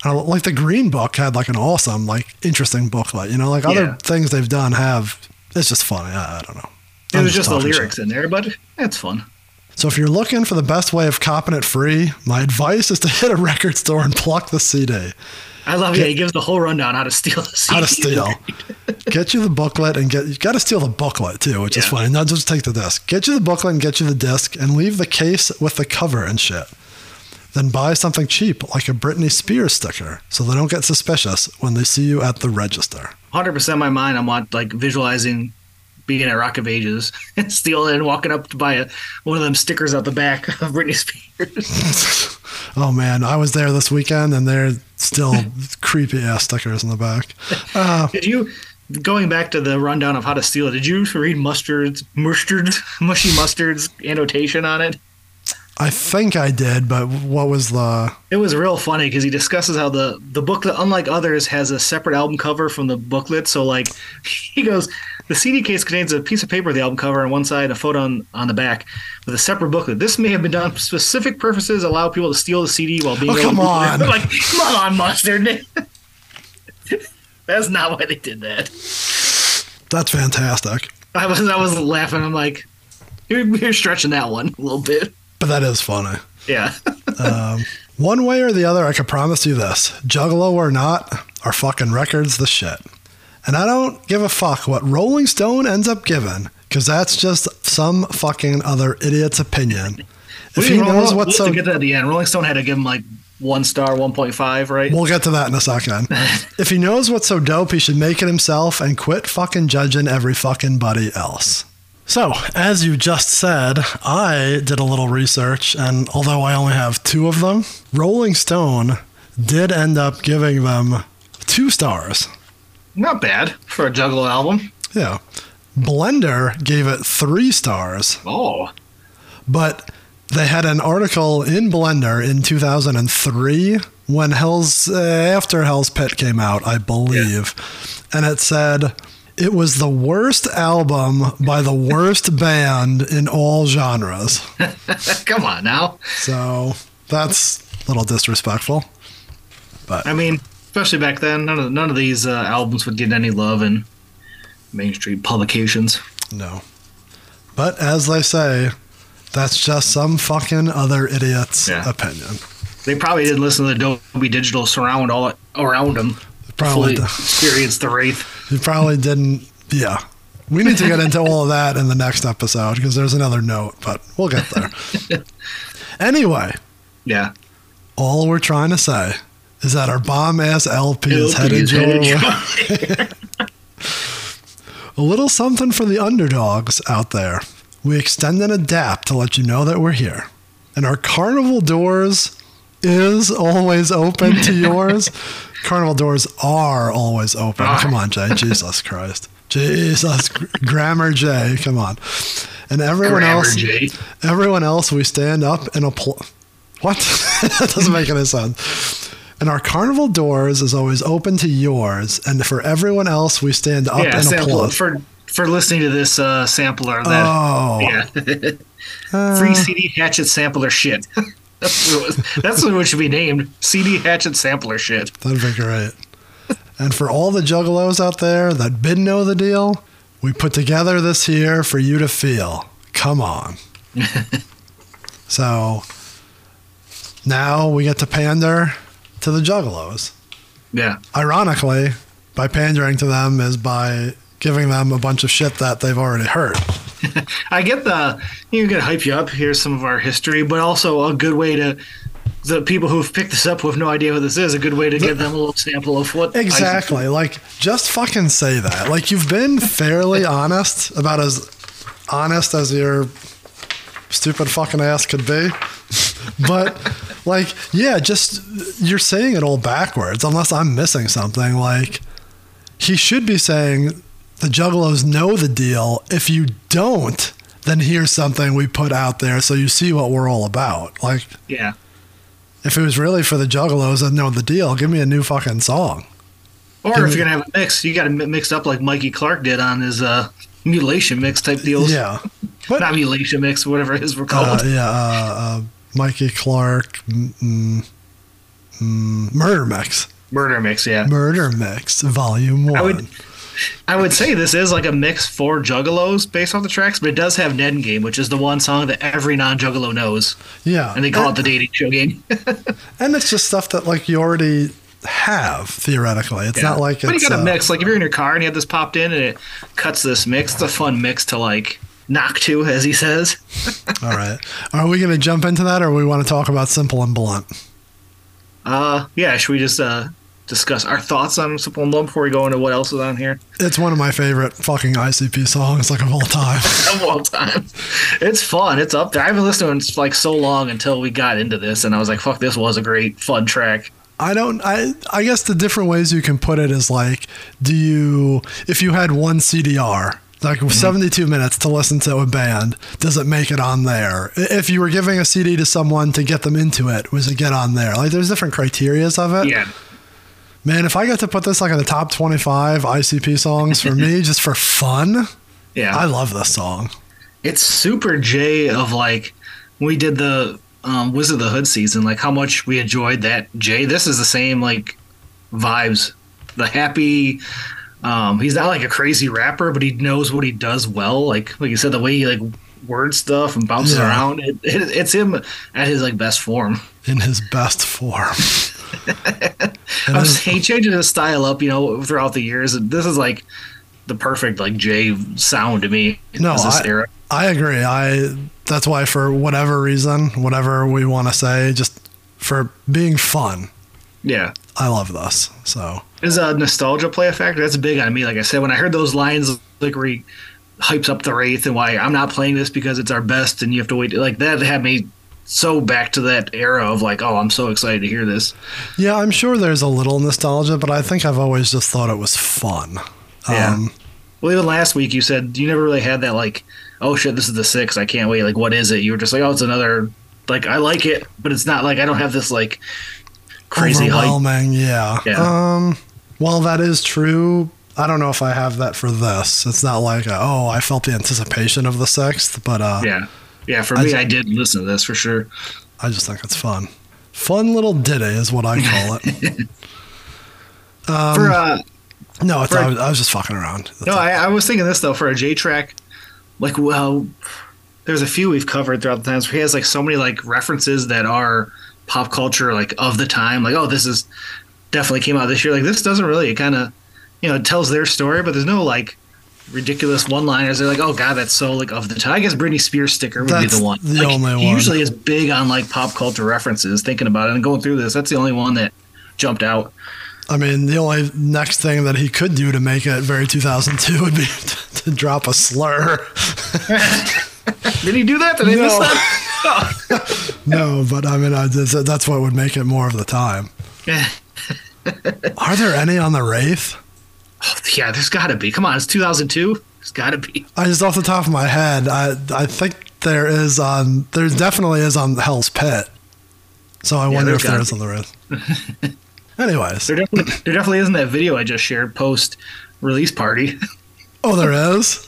I don't, like the Green Book had like an awesome, like interesting booklet. You know, like other Yeah. things they've done have. It's just funny. I, I don't know. It I'm was just the lyrics shit. in there, but it's fun. So if you're looking for the best way of copping it free, my advice is to hit a record store and pluck the CD. I love. Yeah, he gives the whole rundown how to steal the CD. How to steal. get you the booklet and get you got to steal the booklet too, which is Yeah. funny. Not just take the disc. Get you the booklet and get you the disc and leave the case with the cover and shit. Then buy something cheap like a Britney Spears sticker so they don't get suspicious when they see you at the register. hundred percent my mind. I'm like visualizing being at Rock of Ages and stealing and walking up to buy a, one of them stickers out the back of Britney Spears. Oh man, I was there this weekend and they're still creepy ass stickers in the back. Uh, did you going back to the rundown of how to steal it? Did you read Mustard's Mustard Mushy Mustard's annotation on it? I think I did, but what was the It was real funny because he discusses how the the booklet, unlike others, has a separate album cover from the booklet. So like, he goes, the CD case contains a piece of paper, with the album cover on one side, a photo on, on the back, with a separate booklet. This may have been done for specific purposes, allow people to steal the CD while being. Oh, come on. like, come on, mustard. That's not why they did that. that's fantastic. I was I was laughing. I'm like, you're, you're stretching that one a little bit. But that is funny. Yeah. Um, one way or the other, I can promise you this Juggalo or not, our fucking record's the shit. And I don't give a fuck what Rolling Stone ends up giving, because that's just some fucking other idiot's opinion. If he Rolling- knows we'll what's so. to get to at the end. Rolling Stone had to give him like one star, 1.5, right? We'll get to that in a second. if he knows what's so dope, he should make it himself and quit fucking judging every fucking buddy else. So, as you just said, I did a little research, and although I only have two of them, Rolling Stone did end up giving them two stars. Not bad for a Juggalo album. Yeah. Blender gave it three stars, Oh, but they had an article in Blender in 2003 when Hell's, uh, after Hell's Pit came out, I believe, and it said it was the worst album by the worst band in all genres. come on now. So that's a little disrespectful. But I mean, especially back then, none of none of these uh, albums would get any love in mainstream publications. No. But as they say, that's just some fucking other idiot's Yeah. opinion. They probably didn't listen to the Dolby Digital surround all around them. Probably. experienced the wraith. He probably didn't. Yeah. We need to get into all of that in the next episode because there's another note, but we'll get there. anyway, Yeah. all we're trying to say is that our bomb ass LP is headed is your way. A little something for the underdogs out there. We extend and adapt to let you know that we're here. And our carnival doors is always open to yours. Carnival doors are always open. Come on, Jay. Jesus Christ. Jesus. Grammar J. Come on. And everyone Grammar else, J. everyone else, we stand up and applaud. What? that doesn't make any sense. And our carnival doors is always open to yours. And for everyone else, we stand up yeah, and sample applaud. for for listening to this uh, sampler. That Oh. yeah, free CD Hatchet sampler shit. that's what that's what it should be named. CD Hatchet sampler shit. That'd be great. and for all the juggalos out there that didn't know the deal, we put together this here for you to feel. Come on. so now we get to pander to the juggalos. Yeah, Ironically, by pandering to them is by giving them a bunch of shit that they've already heard. I get the you get hype you up. Here's some of our history, but also a good way to the people who've picked this up who have no idea what this is. A good way to give them a little sample of what Exactly. Like, just fucking say that. Like, you've been fairly honest, about as honest as your stupid fucking ass could be. but, like, yeah, just you're saying it all backwards, unless I'm missing something. Like, he should be saying the Juggalos know the deal. If you don't, then here's something we put out there so you see what we're all about. Like, yeah. if it was really for the Juggalos that know the deal, give me a new fucking song. Or Give if me- you're gonna have a mix, you got to mix up like Mikey Clark did on his uh, mutilation mix type deals. Yeah. But not mutilation mix, whatever his were uh, called. yeah, uh, uh, Mikey Clark, mm, mm, mm, Murder Mix, Murder mix, yeah. Murder Mix, Volume One. I would, I would say this is like a mix for Juggalos based off the tracks, but it does have Neden Game, which is the one song that every non-Juggalo knows, yeah, and they call it the dating show game. and it's just stuff that like you already have theoretically. It's not like but it's you got a uh, mix. Like if you're in your car and you have this popped in and it cuts this mix, it's a fun mix to like knock to, as he says. All right, are we going to jump into that, or we want to talk about Simple and Blunt? Uh, yeah. Should we just uh discuss our thoughts on Simple and before we go into what else is on here? It's one of my favorite fucking ICP songs, like of all time. of all time. It's fun. It's up there. I've been listening to it like so long until we got into this, and I was like, "Fuck, this was a great fun track." I don't. I I guess the different ways you can put it is like, do you if you had one CDR like mm-hmm. 72 minutes to listen to a band, does it make it on there? If you were giving a CD to someone to get them into it, was it get on there? Like, there's different criterias of it. Yeah, Man, if I got to put this like in the top 25 ICP songs for me, just for fun, yeah. I love this song. it's super J of like when we did the um, Wizard of the Hood season, like how much we enjoyed that J. This is the same like vibes. The happy. Um, he's not like a crazy rapper, but he knows what he does well. Like like you said, the way he like word stuff and bounces Yeah. around. It, it, it's him at his like best form. In his best form. His- he changes his style up, you know, throughout the years. And this is like the perfect like Jay sound to me. No, this I- era. I agree. I that's why for whatever reason, whatever we want to say, just for being fun, Yeah. I love this. So is uh, nostalgia play a factor? That's big on me. Like I said, when I heard those lines, like where he hypes up the Wraith and why I'm not playing this because it's our best and you have to wait. Like that had me so back to that era of like, oh, I'm so excited to hear this. Yeah, I'm sure there's a little nostalgia, but I think I've always just thought it was fun. Yeah. Um, Well, even last week you said you never really had that like, oh shit, this is the six. I can't wait. Like, what is it? You were just like, oh, it's another. Like, I like it, but it's not like I don't have this like crazy hype. overwhelming. Yeah. Yeah. Um, well, that is true. I don't know if I have that for this. It's not like uh, oh, I felt the anticipation of the sixth, but uh, Yeah, yeah. For I me, ju- I did listen to this for sure. I just think it's fun. Fun little ditty is what I call it. Um, for uh, no, for- I, was, I was just fucking around. That's no. I, I was thinking this though for a J track, like well, there's a few we've covered throughout the times where he has like so many like references that are pop culture like of the time. Like, oh, this is definitely came out this year. Like, this doesn't really. It kind of, you know, it tells their story, but there's no like ridiculous one-liners. They're like, oh god, that's so like of the time. I guess Britney Spears sticker would That's be the one. the Like, only he one. usually is big on like pop culture references. Thinking about it and going through this, that's the only one that jumped out. I mean, the only next thing that he could do to make it very 2002 would be to drop a slur. Did he do that? Did I No. miss that? no, but I mean, I, that's what would make it more of the time. Are there any on the Wraith? Yeah, there's got to be. Come on, it's 2002. There's got to be. I just off the top of my head, I I think there is on there definitely is on Hell's Pit. So I wonder if there is on the Wraith. Anyways, There definitely, there definitely isn't that video I just shared post release party. oh, there is.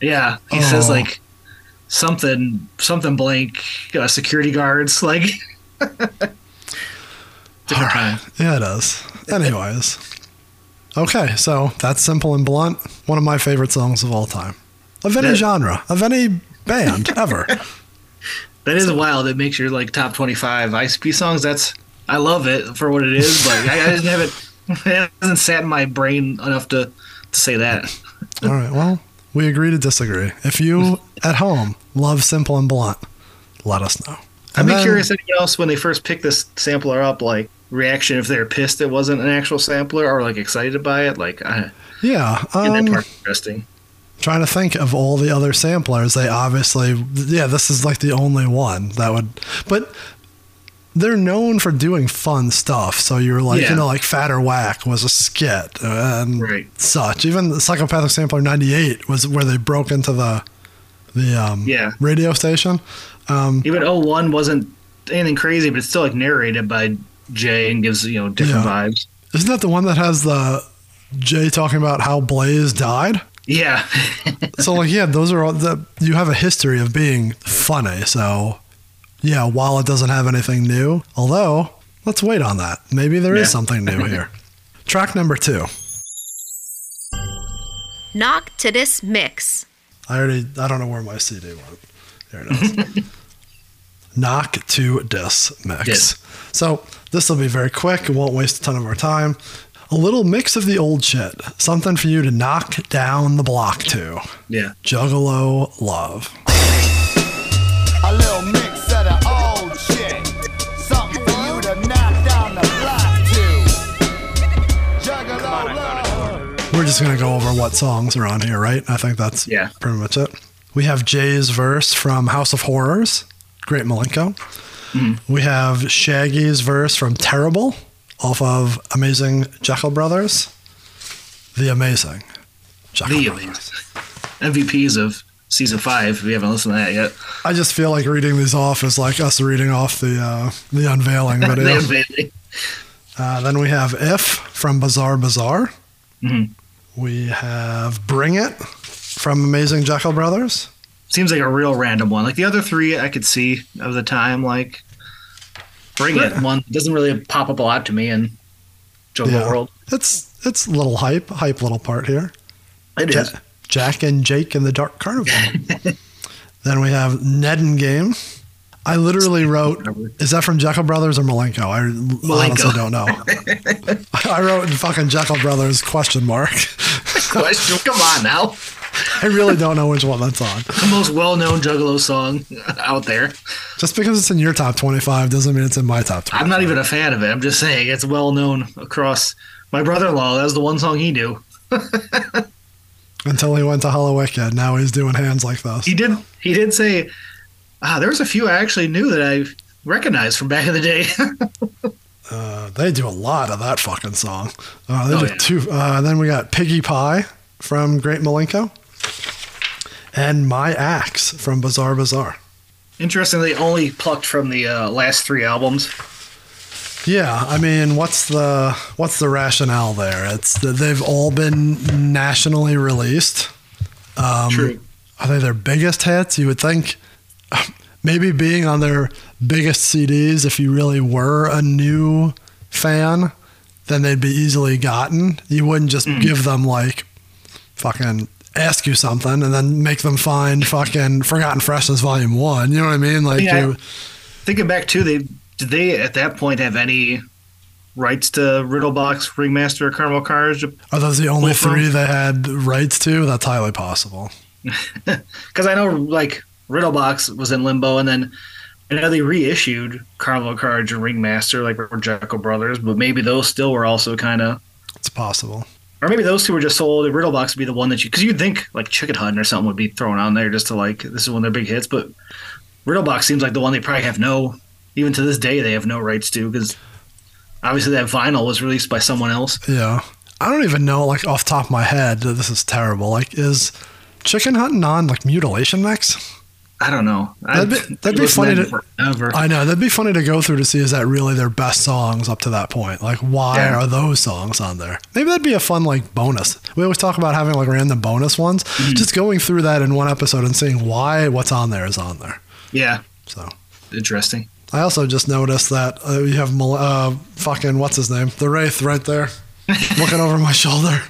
yeah, he says Oh. like something something blank uh, security guards like. All right. time. Yeah, it is. Anyways, okay, so that's simple and blunt. One of my favorite songs of all time, of any That- genre, of any band ever. That is wild. It makes your like top 25 ICP songs. That's I love it for what it is, but I, I just have it. It hasn't sat in my brain enough to to say that. all right, well, we agree to disagree. If you at home love simple and blunt, let us know. I'd be then- curious anyone else when they first picked this sampler up, like reaction if they're pissed it wasn't an actual sampler or like excited by it. Like I Yeah, um, that part interesting. trying to think of all the other samplers they obviously yeah this is like the only one that would but they're known for doing fun stuff so you're like Yeah. you know like fat or whack was a skit and Right. such even the psychopathic sampler 98 was where they broke into the the um Yeah. radio station um Even 01 wasn't anything crazy, but it's still like narrated by Jay and gives you know different Yeah. vibes. isn't that the one that has the jay talking about how blaze died Yeah, so like yeah those are all the you have a history of being funny so yeah while it doesn't have anything new although let's wait on that maybe there is Yeah. something new here track number two Knock to this mix. i already i don't know where my cd went there it is knock to dis mix Dis. so this will be very quick it won't waste a ton of our time a little mix of the old shit something for you to knock down the block to yeah. juggalo love A little mix of the old shit. Something for you to knock down the block to. Juggalo love. We're just going to go over what songs are on here, right? I think that's Yeah. pretty much it. We have Jay's verse from House of Horrors, Great Milenko. Mm-hmm. We have Shaggy's verse from Terrible off of Amazing Jeckel Brothers. The Amazing Jeckel The Brothers. MVPs of season five. If you haven't listened to that yet, I just feel like reading these off is like us reading off the uh, the unveiling the unveiling. Uh, then we have If from Bizarre Bizarre. Mhm. We have Bring It from Amazing Jeckel Brothers. Seems like a real random one. Like the other three, I could see of the time. Like Bring It one doesn't really pop up a lot to me in Jungle Yeah. World. It's it's a little hype, hype little part here. It is. Ja- Jack and Jake in the Dark Carnival. then we have Neden Game. I literally wrote, is that from Jeckel Brothers or Milenko? I honestly don't know. I wrote in fucking Jeckel Brothers question mark. Question. Come on now. I really don't know which one that's on. The most well-known Juggalo song out there. Just because it's in your top 25 doesn't mean it's in my top 25. I'm not even a fan of it. I'm just saying it's well known across. My brother-in-law. That was the one song he knew. until he went to Hallowicked. Now he's doing hands like this. He did. He did say, "Ah, there was a few I actually knew that I recognized from back in the day." Uh, they do a lot of that fucking song. Uh, they Oh, do yeah. two. Uh, then we got Piggy Pie from Great Milenko, and My Axe from Bizarre Bizarre. Interestingly, only plucked from the uh, last three albums. Yeah, I mean, what's the what's the rationale there? It's they've all been nationally released. Um, True. Are they their biggest hits? You would think maybe being on their biggest CDs, if you really were a new fan, then they'd be easily gotten. You wouldn't just give them like fucking ask you something and then make them find fucking Forgotten Freshness Volume One. You know what I mean? Like Yeah. you, Thinking back too, they did they at that point have any rights to Riddlebox, Ringmaster, Carnival Carnage? are those the only Pull from? three they had rights to? That's highly possible. Because I know like Riddlebox was in limbo, and then I know they reissued Carnival Carnage and Ringmaster, like were Jeckel Brothers, but maybe those still were also kind of, It's possible. Or maybe those two were just sold. Riddlebox would be the one that you, because you'd think like Chicken Hunt or something would be thrown on there just to like this is one of their big hits, but Riddlebox seems like the one they probably have no, even to this day they have no rights to because obviously that vinyl was released by someone else. Yeah. I don't even know, like, off top of my head, this is terrible. Like, is chicken hunting on, like, mutilation mix? I don't know. That'd be- that'd be funny to forever. I know. That'd be funny to go through to see is that really their best songs up to that point? Like, why Yeah. are those songs on there? Maybe that'd be a fun, like, bonus. We always talk about having, like, random bonus ones. Mm-hmm. Just going through that in one episode and seeing why what's on there is on there. yeah, So. interesting. I also just noticed that uh, you have uh, fucking what's his name, the Wraith, right there, looking over my shoulder.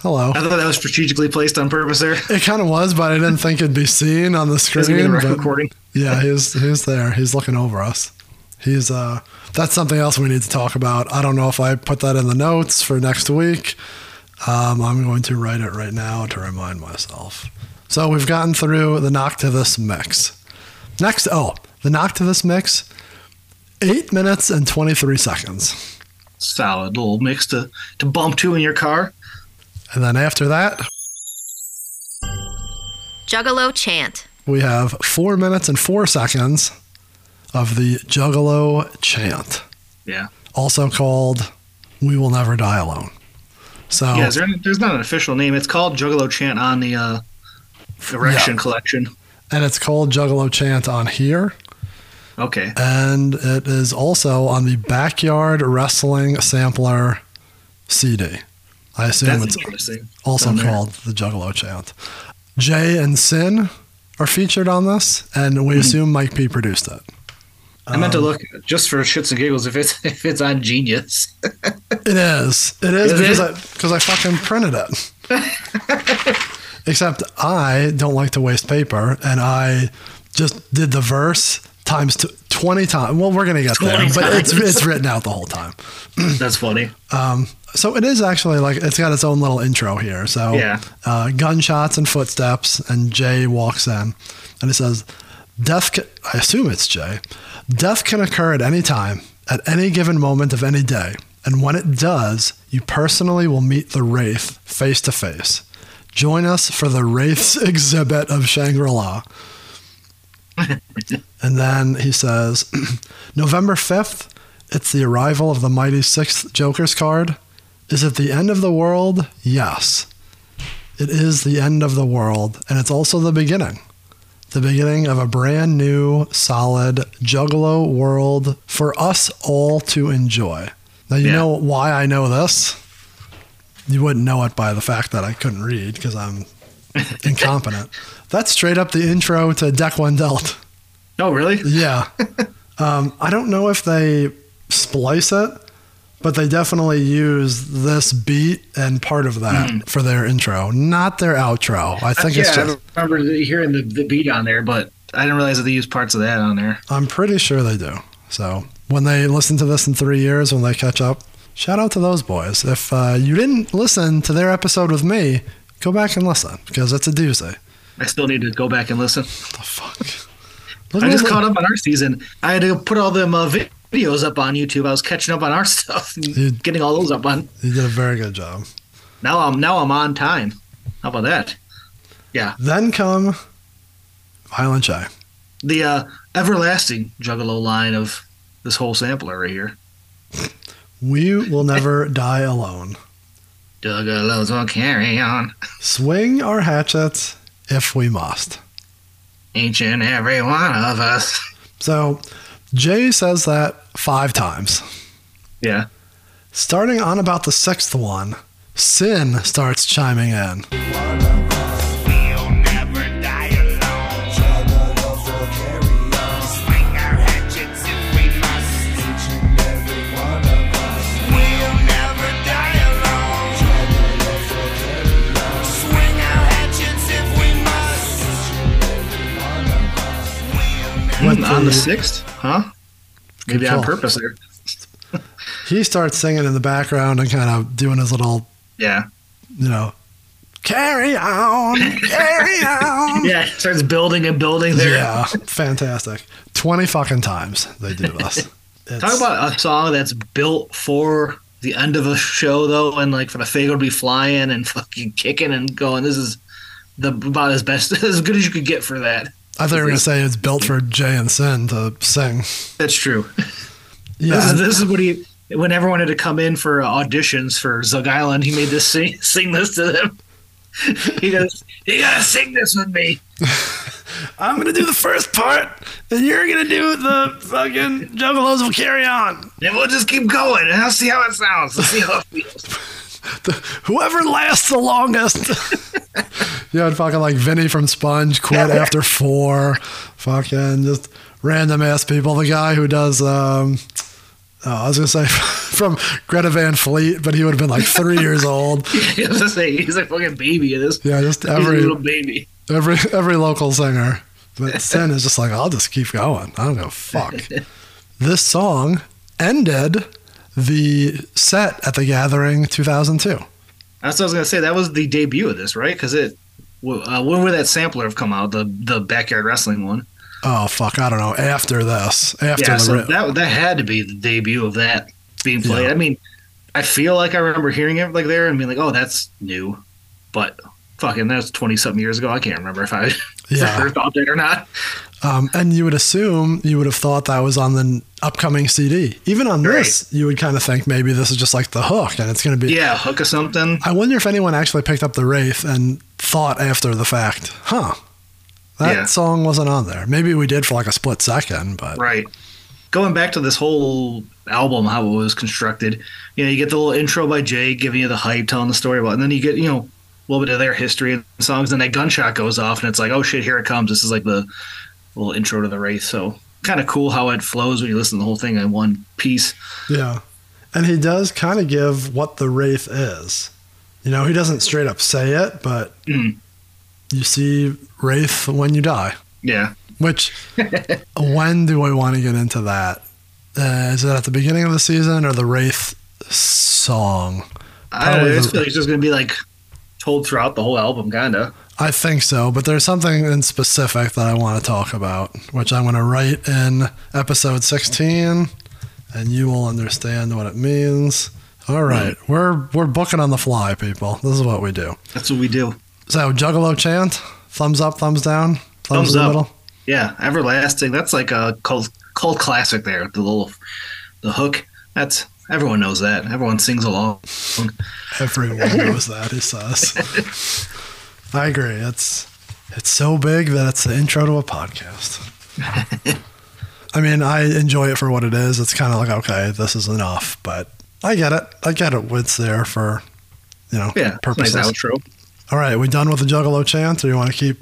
Hello. I thought that was strategically placed on purpose there. It kind of was, but I didn't think it'd be seen on the screen. the recording. yeah, he's he's there. He's looking over us. He's uh, that's something else we need to talk about. I don't know if I put that in the notes for next week. Um, I'm going to write it right now to remind myself. So we've gotten through the knock to this mix. Next, oh, the knock to this mix, eight minutes and 23 seconds. Solid little mix to, to bump to in your car. And then after that, Juggalo chant. we have four minutes and four seconds of the Juggalo chant, Yeah. also called We Will Never Die Alone. So, Yeah, is there, there's not an official name. It's called Juggalo Chant on the uh, Erection Collection. and it's called Juggalo chant on here. Okay. And it is also on the Backyard Wrestling Sampler CD. I assume That's it's also called the Juggalo chant. Jay and Sin are featured on this, and we assume Mike P produced it. I meant Um, to look just for shits and giggles if it's if it's on Genius. It is. It is, Is because it? I because I fucking printed it. Except I don't like to waste paper, and I just did the verse times t- twenty times. Well, we're gonna get there, 20 but it's times. it's written out the whole time. That's funny. So it is actually like it's got its own little intro here. So Yeah. uh, gunshots and footsteps, and Jay walks in, and it says, "Death." Ca- I assume it's Jay. Death can occur at any time, at any given moment of any day, and when it does, you personally will meet the wraith face to face. Join us for the wraith's exhibit of Shangri-La. and then he says, November 5th, it's the arrival of the mighty sixth Joker's card. Is it the end of the world? Yes. It is the end of the world, and it's also the beginning. The beginning of a brand new, solid Juggalo world for us all to enjoy. Now, you Yeah. know why I know this? You wouldn't know it by the fact that I couldn't read because I'm incompetent. That's straight up the intro to Deck One Dealt. Oh, really? Yeah. um, I don't know if they splice it, but they definitely use this beat and part of that for their intro, not their outro. I think yeah, it's just, I remember hearing the, the beat on there, but I didn't realize that they used parts of that on there. I'm pretty sure they do. So when they listen to this in three years, when they catch up, shout out to those boys. If uh, you didn't listen to their episode with me, go back and listen because it's a doozy. I still need to go back and listen. What the fuck? Look I just all caught up on our season. I had to put all them uh, videos up on YouTube. I was catching up on our stuff, and You- getting all those up on. You did a very good job. Now I'm now I'm on time. How about that? Yeah, Then come Violent J. the uh, everlasting Juggalo line of this whole sampler right here. We will never die alone. Juggalos will carry on, Swing our hatchets if we must. each and every one of us. So Jay says that five times. Yeah. Starting on about the sixth one, Sin starts chiming in. On the sixth, huh? Maybe on purpose there. He starts singing in the background and kind of doing his little, Yeah. you know, carry on, carry on. Yeah, starts building and building there. Yeah, fantastic. 20 fucking times they do this. Talk about a song that's built for the end of a show though, and like for the Faygo to be flying and fucking kicking and going. This is the about as best as good as you could get for that. I thought you were going to say it's built for Jay and Sin to sing. That's true. Yeah, This is this is what he when everyone had to come in for uh, auditions for Zug Izland, he made this sing sing this to them. he goes, "You gotta sing this with me." I'm going to do the first part, and you're going to do the fucking Juggalos will carry on. And we'll just keep going, and I'll see how it sounds. Let's see how it feels. The, whoever lasts the longest. you had fucking like Vinny from Sponge quit after four. Fucking just random ass people. The guy who does, um, oh, I was going to say from Greta Van Fleet, but he would have been like three years old. I was gonna say he's a fucking baby in this. Yeah, just every little baby. every every local singer. But Sin is just like, I'll just keep going. I don't know, fuck. this song ended the set at the Gathering 2002. That's what I was gonna say. That was the debut of this, right? Because it, uh, when would that sampler have come out? The the backyard wrestling one. Oh fuck, I don't know. After this, after yeah, the so ri- that that had to be the debut of that being played. Yeah. I mean, I feel like I remember hearing it like there and being like, "Oh, that's new," but fucking that's twenty something years ago. I can't remember if I Yeah. ever thought that or not. um, and you would assume you would have thought that was on the upcoming CD. Even on this, you would kind of think maybe this is just like the hook, and it's going to be. Yeah, hook or something. I wonder if anyone actually picked up the Wraith and thought after the fact, huh? That Yeah. song wasn't on there. Maybe we did for like a split second, but Right. Going back to this whole album, how it was constructed, you know, you get the little intro by Jay giving you the hype, telling the story about, it, and then you get, you know, little bit of their history and songs, and that gunshot goes off, and it's like, oh shit, here it comes. This is like the little intro to the Wraith. So kind of cool how it flows when you listen to the whole thing in one piece. Yeah. And he does kind of give what the Wraith is. You know, he doesn't straight up say it, but Mm. you see Wraith when you die. Yeah. Which, when do I want to get into that? Uh, is it at the beginning of the season or the Wraith song? I, don't know, Probably I the- feel like it's just going to be like told throughout the whole album, kind of. I think so, but there's something in specific that I want to talk about, which I'm going to write in episode 16, and you will understand what it means. All hmm. right, we're we're booking on the fly, people. This is what we do. That's what we do. So Juggalo chant, thumbs up, thumbs down, thumbs, Thumbs in the up. middle. Yeah, everlasting. That's like a cult cult classic. There, the little the hook. That's everyone knows that. Everyone sings along. Everyone knows that. He says. I agree. It's it's so big that it's the intro to a podcast. I mean, I enjoy it for what it is. It's kind of like okay, this is enough, but I get it. I get it. It's there for you know Yeah, purposes. nice outro. All right, we done with the Juggalo chant, or you want to keep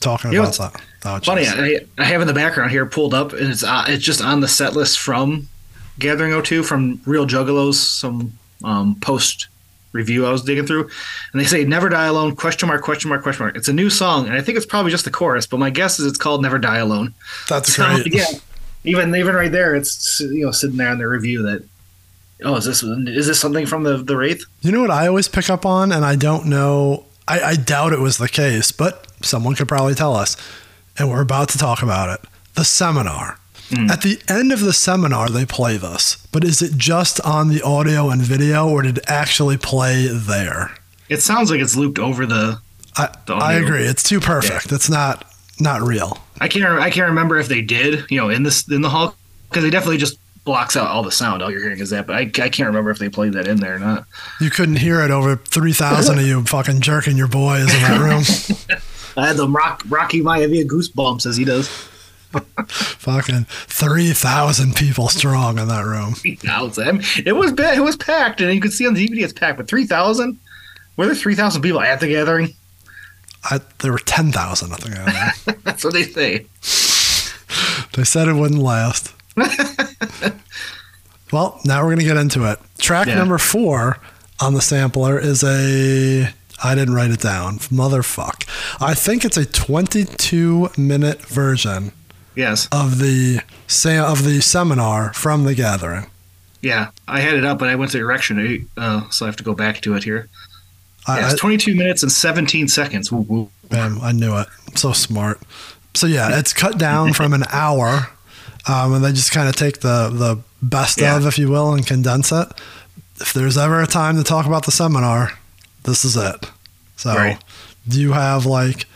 talking You know, about that? Oh, Funny. I, I have in the background here pulled up, and it's uh, it's just on the set list from Gathering 02 from Real Juggalos. Some um, post review I was digging through, and they say "Never Die Alone?" Question mark? Question mark? Question mark? It's a new song, and I think it's probably just the chorus, but my guess is it's called "Never Die Alone." That's So, great. yeah, even even right there, it's you know sitting there in the review that. Oh, is this is this something from the the Wraith? You know what I always pick up on, and I don't know. I, I doubt it was the case, but someone could probably tell us. And we're about to talk about it. The seminar. Mm. At the end of the seminar, they play this, but is it just on the audio and video, or did it actually play there? It sounds like it's looped over the I, Don't I agree. It's too perfect. It's not not real. I can't. I can't remember if they did. You know, in this in the hall because they definitely just blocks out all the sound. All you're hearing is that. But I, I can't remember if they played that in there or not. You couldn't hear it over three thousand of you fucking jerking your boys in that room. I had them rock Rocky Maivia goosebumps as he does. fucking three thousand people strong in that room. Three thousand. It was bad. It was packed, and you could see on the DVD it's packed. But three thousand. Were there three thousand people at the gathering? I, there were ten thousand. I think. That's what they say. They said it wouldn't last. well, now we're going to get into it. Track Yeah. number four on the sampler is a. I didn't write it down. Motherfuck. I think it's a 22 minute version Yes. of the of the seminar from the gathering. Yeah, I had it up, but I went to erection, uh, so I have to go back to it here. I, Yeah, it's 22 minutes and 17 seconds. Woo, woo. Bam, I knew it. So smart. So yeah, it's cut down from an hour, um, and they just kind of take the the best Yeah. of, if you will, and condense it. If there's ever a time to talk about the seminar, this is it. So, Right. do you have like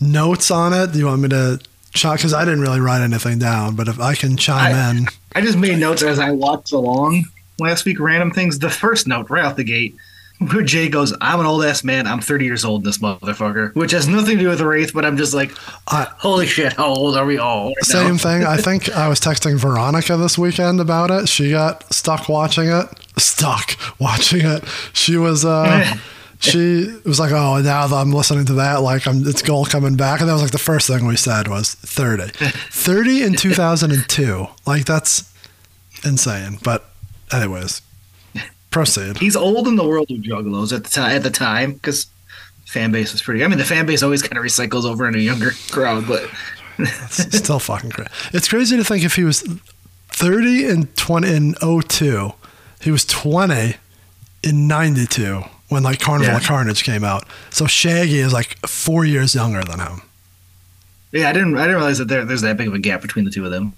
notes on it? Do you want me to? Because I didn't really write anything down, but if I can chime I- in, I just made notes as I walked along last week, random things. The first note right off the gate, where Jay goes, I'm an old ass man. I'm 30 years old, this motherfucker, which has nothing to do with the Wraith, but I'm just like, I, holy shit, how old are we all? right? Same thing. I think I was texting Veronica this weekend about it. She got stuck watching it. Stuck watching it. She was uh she was like, "Oh, now that I'm listening to that, like I'm it's goal coming back." And that was like the first thing we said was 30. 30 in 2002. Like that's insane. But anyways, proceed. He's old in the world of juggalos at the time, at the time, because fan base was pretty. I mean, the fan base always kind of recycles over in a younger crowd, but It's still fucking crazy. It's crazy to think if he was 30 in 20 in 02, he was 20 in 92 when like Carnival of Carnage came out. So Shaggy is like four years younger than him. yeah, I didn't, I didn't realize that there, there's that big of a gap between the two of them.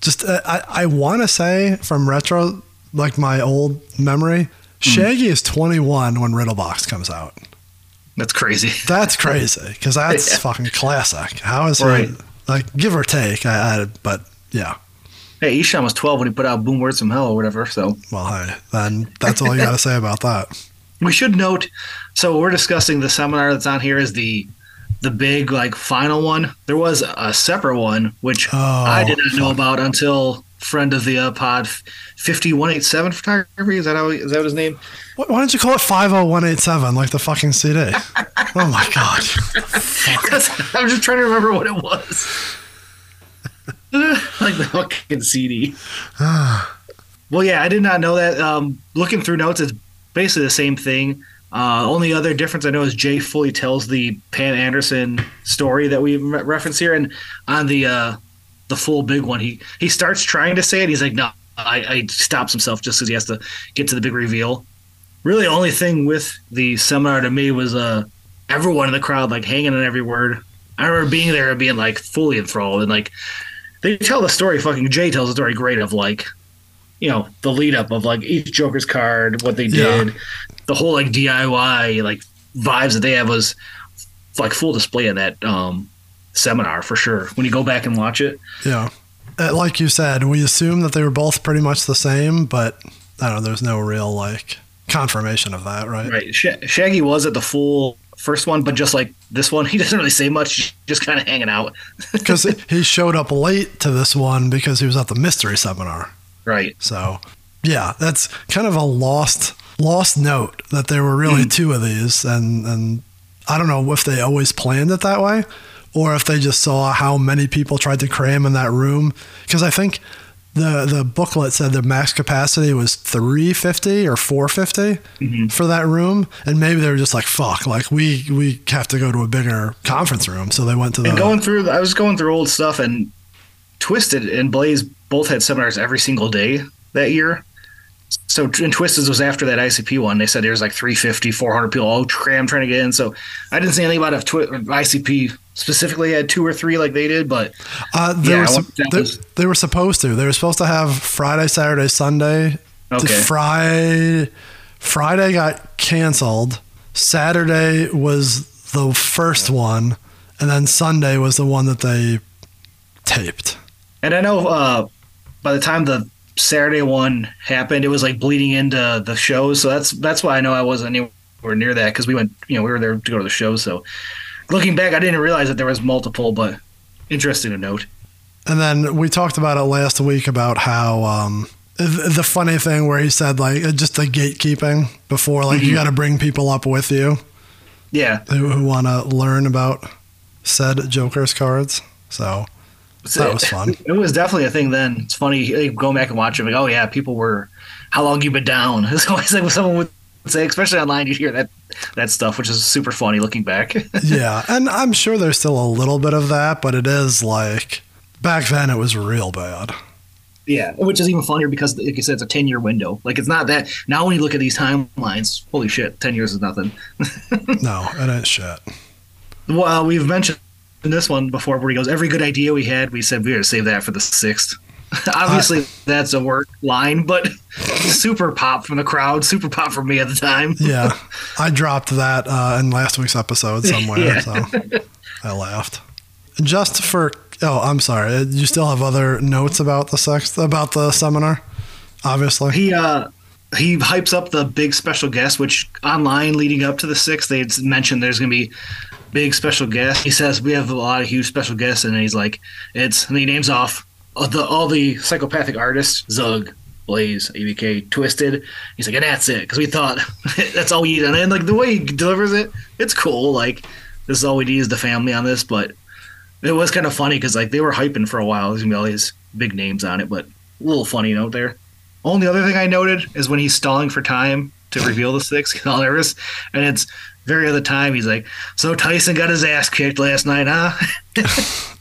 Just uh, I I want to say from retro, like my old memory, Hmm. Shaggy is 21 when Riddlebox comes out. That's crazy. That's crazy because that's Yeah. fucking classic. How is Right. he like give or take? I, I but yeah. Hey, Esham was 12 when he put out Boom Words from Hell or whatever, so. Well, hey, then that's all you got to say about that. We should note. So we're discussing the seminar that's on here is the the big like final one. There was a separate one which Oh, I did not know about until friend of the uh, pod, fifty one eight seven photography. Is that how? Is that his name? Why why don't you call it 50187 like the fucking CD? oh my God. I'm just trying to remember what it was. like the fucking CD. well, yeah, I did not know that. Um, looking through notes, it's basically the same thing. Uh, only other difference I know is Jay fully tells the Pam Anderson story that we re- reference here, and on the uh, the full big one, he he starts trying to say it. He's like, no, I, I stops himself just because he has to get to the big reveal. Really, only thing with the seminar to me was uh, everyone in the crowd like hanging on every word. I remember being there and being like fully enthralled and like they tell the story. Fucking Jay tells the story great of like you know the lead up of like each Joker's card, what they Yeah. did, the whole like DIY like vibes that they have was like full display in that um, seminar for sure. When you go back and watch it, Yeah. Uh, like you said, we assume that they were both pretty much the same, but I don't know, there's no real like confirmation of that, right? right? Sh- Shaggy was at the full first one, but just like this one, he doesn't really say much, just kind of hanging out, Because he showed up late to this one because he was at the mystery seminar. Right? So, yeah, that's kind of a lost lost note that there were really mm. two of these, and and I don't know if they always planned it that way, or if they just saw how many people tried to cram in that room. Because I think the the booklet said the max capacity was 350 or 450 mm-hmm. for that room, and maybe they were just like, "Fuck, like we we have to go to a bigger conference room," so they went to the. And going through, I was going through old stuff, and Twiztid and Blaze both had seminars every single day that year. So and Twiztid was after that ICP one. They said there was like 350, 400 people all crammed trying to get in. So I didn't see anything about if Twi- ICP specifically had two or three like they did, but Uh, they, Yeah, were, I sup- want- that they, was- they were supposed to. They were supposed to have Friday, Saturday, Sunday. Okay. Friday, Friday got canceled. Saturday was the first one, and then Sunday was the one that they taped. And I know uh, by the time the Saturday one happened, it was like bleeding into the shows. So that's that's why I know I wasn't anywhere near that because we went, you know, we were there to go to the show. So looking back, I didn't realize that there was multiple, but interesting to note. And then we talked about it last week about how um, th- the funny thing where he said like uh, just the gatekeeping before, like you got to bring people up with you Yeah, who, who want to learn about said Joker's cards. So that was fun. It was definitely a thing then. It's funny like, going back and watching. Like, oh yeah, people were. How long you been down? It's always like someone would say, especially online, you hear that that stuff, which is super funny looking back. yeah, and I'm sure there's still a little bit of that, but it is like back then it was real bad. yeah, which is even funnier because, like you said, it's a ten year window. Like it's not that now. When you look at these timelines, holy shit, ten years is nothing. No, it ain't shit. Well, we've mentioned this one before, where he goes, "Every good idea we had, we said we got to save that for the sixth. Obviously, that's a work line, but super pop from the crowd, super pop from me at the time. Yeah, I dropped that uh, in last week's episode somewhere, Yeah. so I laughed. Just for oh, I'm sorry. uh, You still have other notes about the sex about the seminar? Obviously, He uh he hypes up the big special guest, which online leading up to the sixth, they mentioned there's gonna be big special guest. He says we have a lot of huge special guests, and he's like, it's and he names off all the all the psychopathic artists, Zug, Blaze, ABK, Twiztid. He's like, and that's it, because we thought that's all we need. And then like the way he delivers it, it's cool. Like this is all we need is the family on this, but it was kind of funny because like they were hyping for a while. There's gonna be all these big names on it, but a little funny note there. Only other thing I noted is when he's stalling for time to reveal the six, he's all nervous, and it's very other time. He's like, "So Tyson got his ass kicked last night, huh?"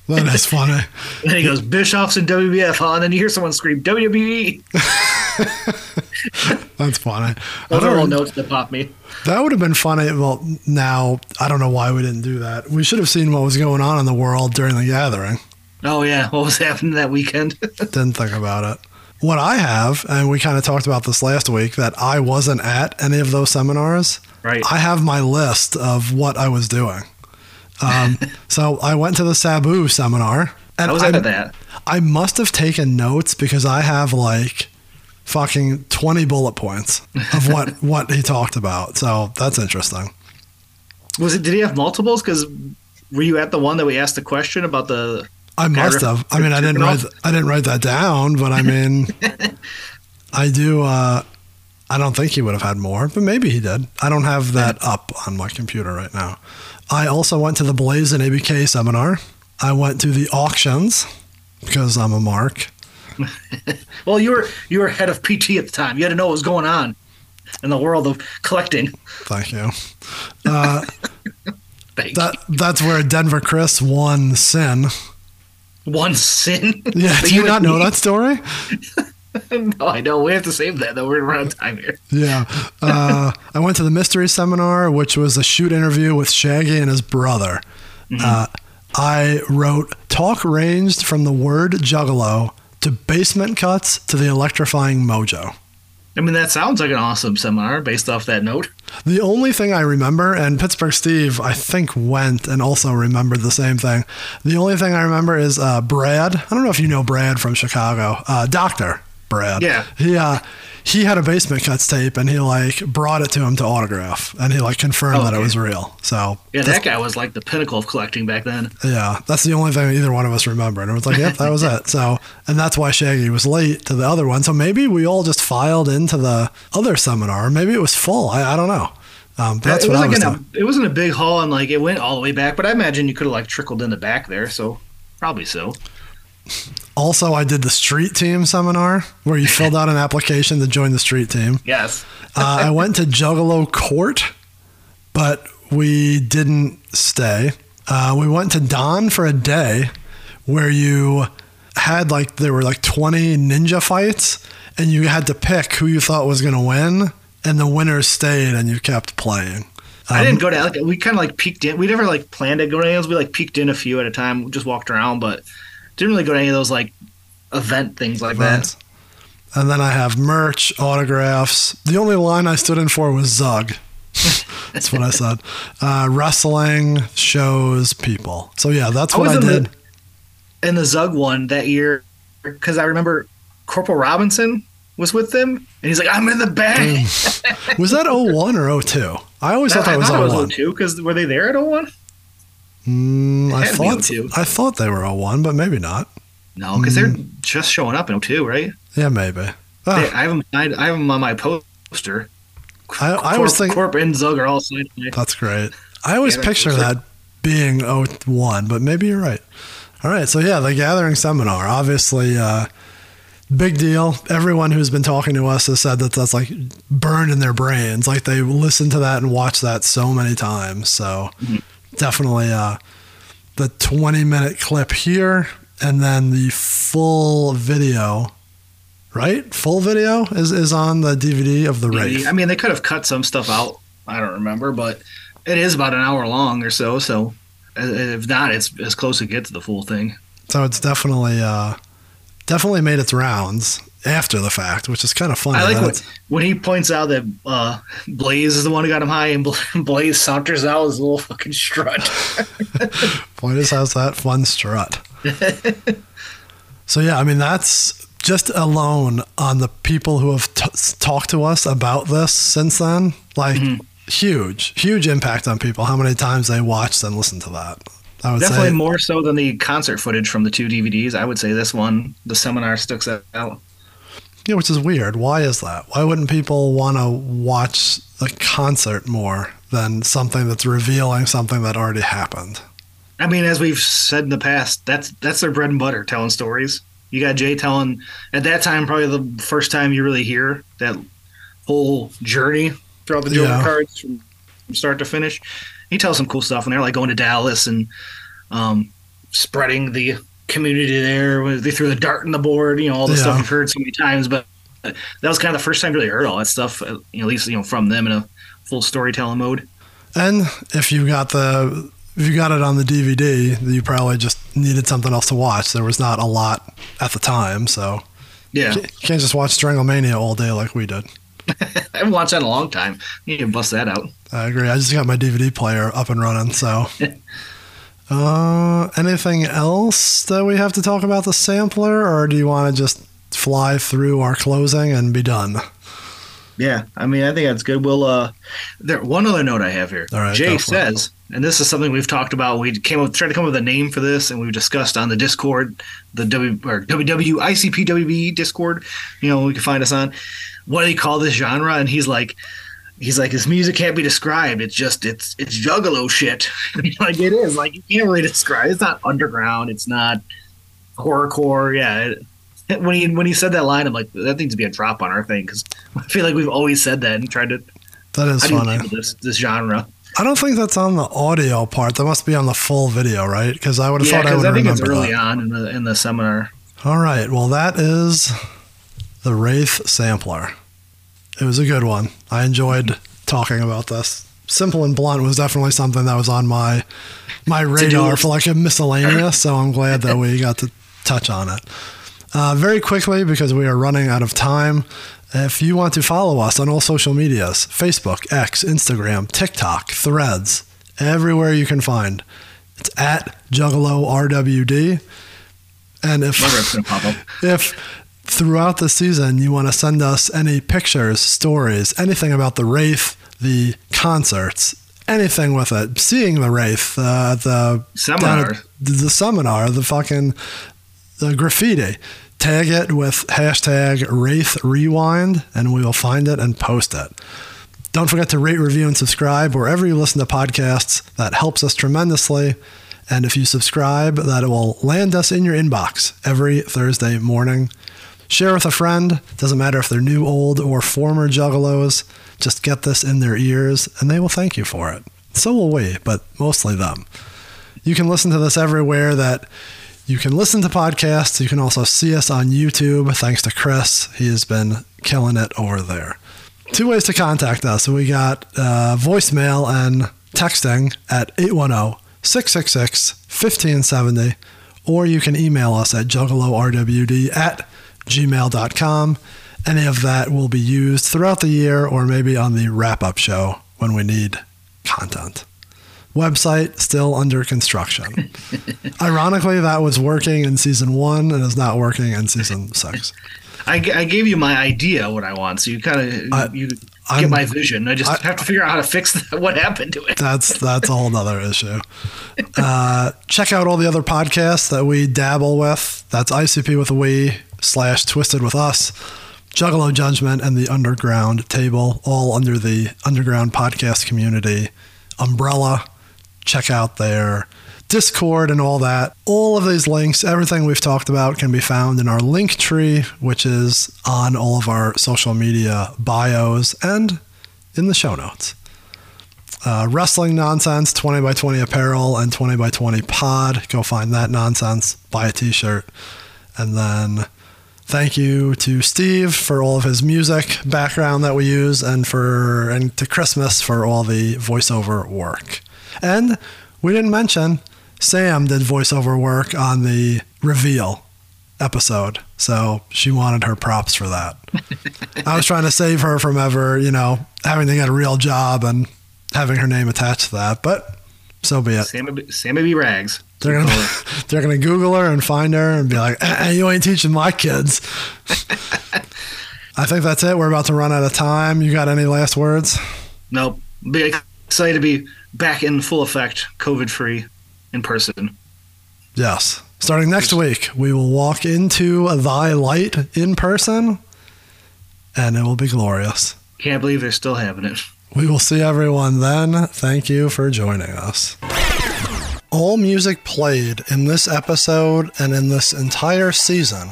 that is funny. And he goes, "Bischoff's in WWF, huh?" And then you hear someone scream, "WWE!" That's funny. I Those are all notes that pop me. That would have been funny. Well, now I don't know why we didn't do that. We should have seen what was going on in the world during the gathering. Oh yeah, what was happening that weekend? Didn't think about it. What I have, and we kind of talked about this last week, that I wasn't at any of those seminars. Right. I have my list of what I was doing. Um, so I went to the Sabu seminar, and I was I, at that. I must have taken notes because I have like fucking twenty bullet points of what what he talked about. So that's interesting. Was it? Did he have multiples? Because were you at the one that we asked the question about the? I must have. I mean, I didn't write. I didn't write that down, but I mean, I do. Uh, I don't think he would have had more, but maybe he did. I don't have that up on my computer right now. I also went to the Blaze and ABK seminar. I went to the auctions because I'm a mark. Well, you were you were head of PT at the time. You had to know what was going on in the world of collecting. Thank you. Uh, Thank that that's where Denver Chris won Sin. you. One sin. Yeah, do you and not know me- that story? no, I know. We have to save that though. We're running out of time here. Yeah. Uh, I went to the mystery seminar, which was a shoot interview with Shaggy and his brother. Uh, I wrote talk ranged from the word juggalo to basement cuts to the electrifying mojo. I mean, that sounds like an awesome seminar based off that note. The only thing I remember, and Pittsburgh Steve, I think, went and also remembered the same thing. The only thing I remember is uh, Brad. I don't know if you know Brad from Chicago. Uh, Doctor Brad. Yeah. He uh, he had a basement cuts tape, and he like brought it to him to autograph, and he like confirmed that it was real. So Yeah, that guy was like the pinnacle of collecting back then. yeah, that's the only thing either one of us remembered. And it was like, yep, that was it. So, and that's why Shaggy was late to the other one. So maybe we all just filed into the other seminar. Maybe it was full. I, I don't know. Um, but that's it what I wasn't was gonna- It wasn't a big hall, and like it went all the way back. But I imagine you could have like trickled in the back there. So probably so. Also, I did the street team seminar where you filled out an application to join the street team. Yes. Uh, I went to Juggalo Court, but we didn't stay. Uh, we went to Don for a day where you had like, there were like 20 ninja fights and you had to pick who you thought was going to win. And the winners stayed and you kept playing. I Um, didn't go to like we kind of like peeked in. We never like planned to go to any of those. We like peeked in a few at a time. Just walked around, but didn't really go to any of those like event things like events. And then I have merch, autographs. The only line I stood in for was Zug. That's what I said. Uh, wrestling shows people. So yeah, that's what I, in did. the in the Zug one that year because I remember Corporal Robinson was with them, and he's like, "I'm in the bag." Was that 01 or 02? I always thought that I was thought it was 02 because were they there at 01? Mm, I It had to be thought I thought they were 01, but maybe not. No, because they're Mm. just showing up in 02, right? Yeah, maybe. They, Ah, I have them. I, I have them on my poster. I, I always Corp, think Corp and Zug are all signed. that's great. I always Yeah, picture that being 01, but maybe you're right. All right, so yeah, the Gathering Seminar, obviously, uh, big deal. Everyone who's been talking to us has said that that's like burned in their brains. Like they listen to that and watch that so many times. So Mm-hmm. Definitely uh, the 20 minute clip here and then the full video, right? Full video is, is on the DVD of the Wraith. I mean, they could have cut some stuff out. I don't remember, but it is about an hour long or so. So uh, if not, it's as close as it gets to the full thing. So it's definitely uh, definitely made its rounds after the fact, which is kind of funny. I like when, when he points out that uh, Blaze is the one who got him high, and Blaze saunters out his little fucking strut. Boy, this has that fun strut. so yeah, I mean that's just alone on the people who have t- talked to us about this since then. Like Mm-hmm. huge, huge impact on people. How many times they watched and listened to that? I would Definitely say more so than the concert footage from the two DVDs. I would say this one, the seminar, sticks out. Yeah, which is weird. Why is that? Why wouldn't people want to watch the concert more than something that's revealing something that already happened? I mean, as we've said in the past, that's that's their bread and butter, telling stories. You got Jay telling at that time, probably the first time you really hear that whole journey throughout the Joker Yeah. cards from start to finish. He tells some cool stuff, and they're like going to Dallas and um, spreading the community there. They threw the dart in the board, you know, all the stuff Yeah. you've heard so many times. But that was kind of the first time you really heard all that stuff, uh, you know, at least you know from them in a full storytelling mode. And if you got the if you got it on the DVD, you probably just needed something else to watch. There was not a lot at the time, so Yeah, you can't just watch Stranglemania all day like we did. I haven't watched that in a long time. You need to bust that out. I agree. I just got my DVD player up and running. So, uh, anything else that we have to talk about the sampler, or do you want to just fly through our closing and be done? Yeah, I mean, I think that's good. We'll uh, there. One other note I have here. All right, Jay go for it. says, and this is something we've talked about. We came up, tried to come up with a name for this, and we've discussed on the Discord, the W or WW ICP WB Discord. You know, we can find us on. What do you call this genre? And he's like, he's like, his music can't be described. It's just, it's, it's juggalo shit. like it is. Like you can't really describe. It's not underground. It's not horrorcore. Yeah. It, when he when he said that line, I'm like, that needs to be a drop on our thing because I feel like we've always said that and tried to That is funny. this this genre? I don't think that's on the audio part. That must be on the full video, right? Because I would have Yeah, thought I would I, think it's early that. on in the in the seminar. All right. Well, that is the Wraith sampler. It was a good one. I enjoyed talking about this. Simple and blunt was definitely something that was on my my radar for like a miscellaneous. So I'm glad that we got to touch on it. Uh, very quickly, because we are running out of time. If you want to follow us on all social medias Facebook, X, Instagram, TikTok, Threads, everywhere you can find, it's at Juggalo RWD. And if My rip's gonna pop up. if throughout the season you want to send us any pictures, stories, anything about the Wraith, the concerts, anything with it, seeing the Wraith, uh, the Seminar. the, the seminar, the fucking the graffiti, tag it with hashtag Wraith Rewind, and we will find it and post it. Don't forget to rate, review, and subscribe wherever you listen to podcasts. That helps us tremendously. And if you subscribe, that will land us in your inbox every Thursday morning. Share with a friend. Doesn't matter if they're new, old, or former juggalos. Just get this in their ears, and they will thank you for it. So will we, but mostly them. You can listen to this everywhere that you can listen to podcasts. You can also see us on YouTube. Thanks to Chris. He has been killing it over there. Two ways to contact us. We got uh, voicemail and texting at 810 666 1570, or you can email us at juggalorwd at gmail.com. Any of that will be used throughout the year or maybe on the wrap up show when we need content. Website still under construction. Ironically, that was working in season one and is not working in season six. I gave you my idea what I want, so you kind of you I'm- get my vision. I just I- have to figure out how to fix that, what happened to it. That's that's a whole other issue. Uh, check out all the other podcasts that we dabble with. That's ICP with a we slash Twiztid with us, Juggalo Judgment, and the Underground Table, all under the Underground Podcast Community umbrella. Check out their Discord and all that. All of these links, everything we've talked about, can be found in our link tree, which is on all of our social media bios and in the show notes uh, wrestling nonsense 20 by 20 apparel and 20 by 20 pod go find that nonsense buy a t-shirt and then thank you to steve for all of his music background that we use and for and to christmas for all the voiceover work and we didn't mention sam did voiceover work on the reveal episode so she wanted her props for that i was trying to save her from ever you know having to get a real job and having her name attached to that, but so be it. Sammy, B- Sammy B. Rags. They're gonna they're gonna Google her and find her and be like, eh, "You ain't teaching my kids." I think that's it. We're about to run out of time. You got any last words? Nope. Be excited to be back in full effect, COVID free, in person. Yes. Starting next week, we will walk into thy light in person, and it will be glorious. Can't believe they're still having it. We will see everyone then. Thank you for joining us. All music played in this episode and in this entire season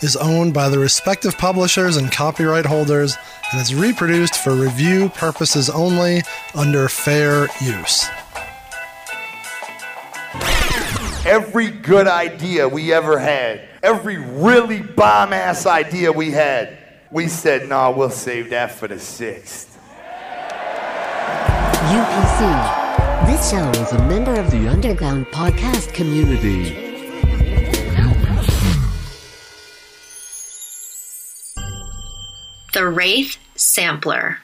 is owned by the respective publishers and copyright holders and is reproduced for review purposes only under fair use. Every good idea we ever had, every really bomb ass idea we had, we said, nah, we'll save that for the sixth. UPC. This show is a member of the Underground Podcast community. The Wraith Sampler.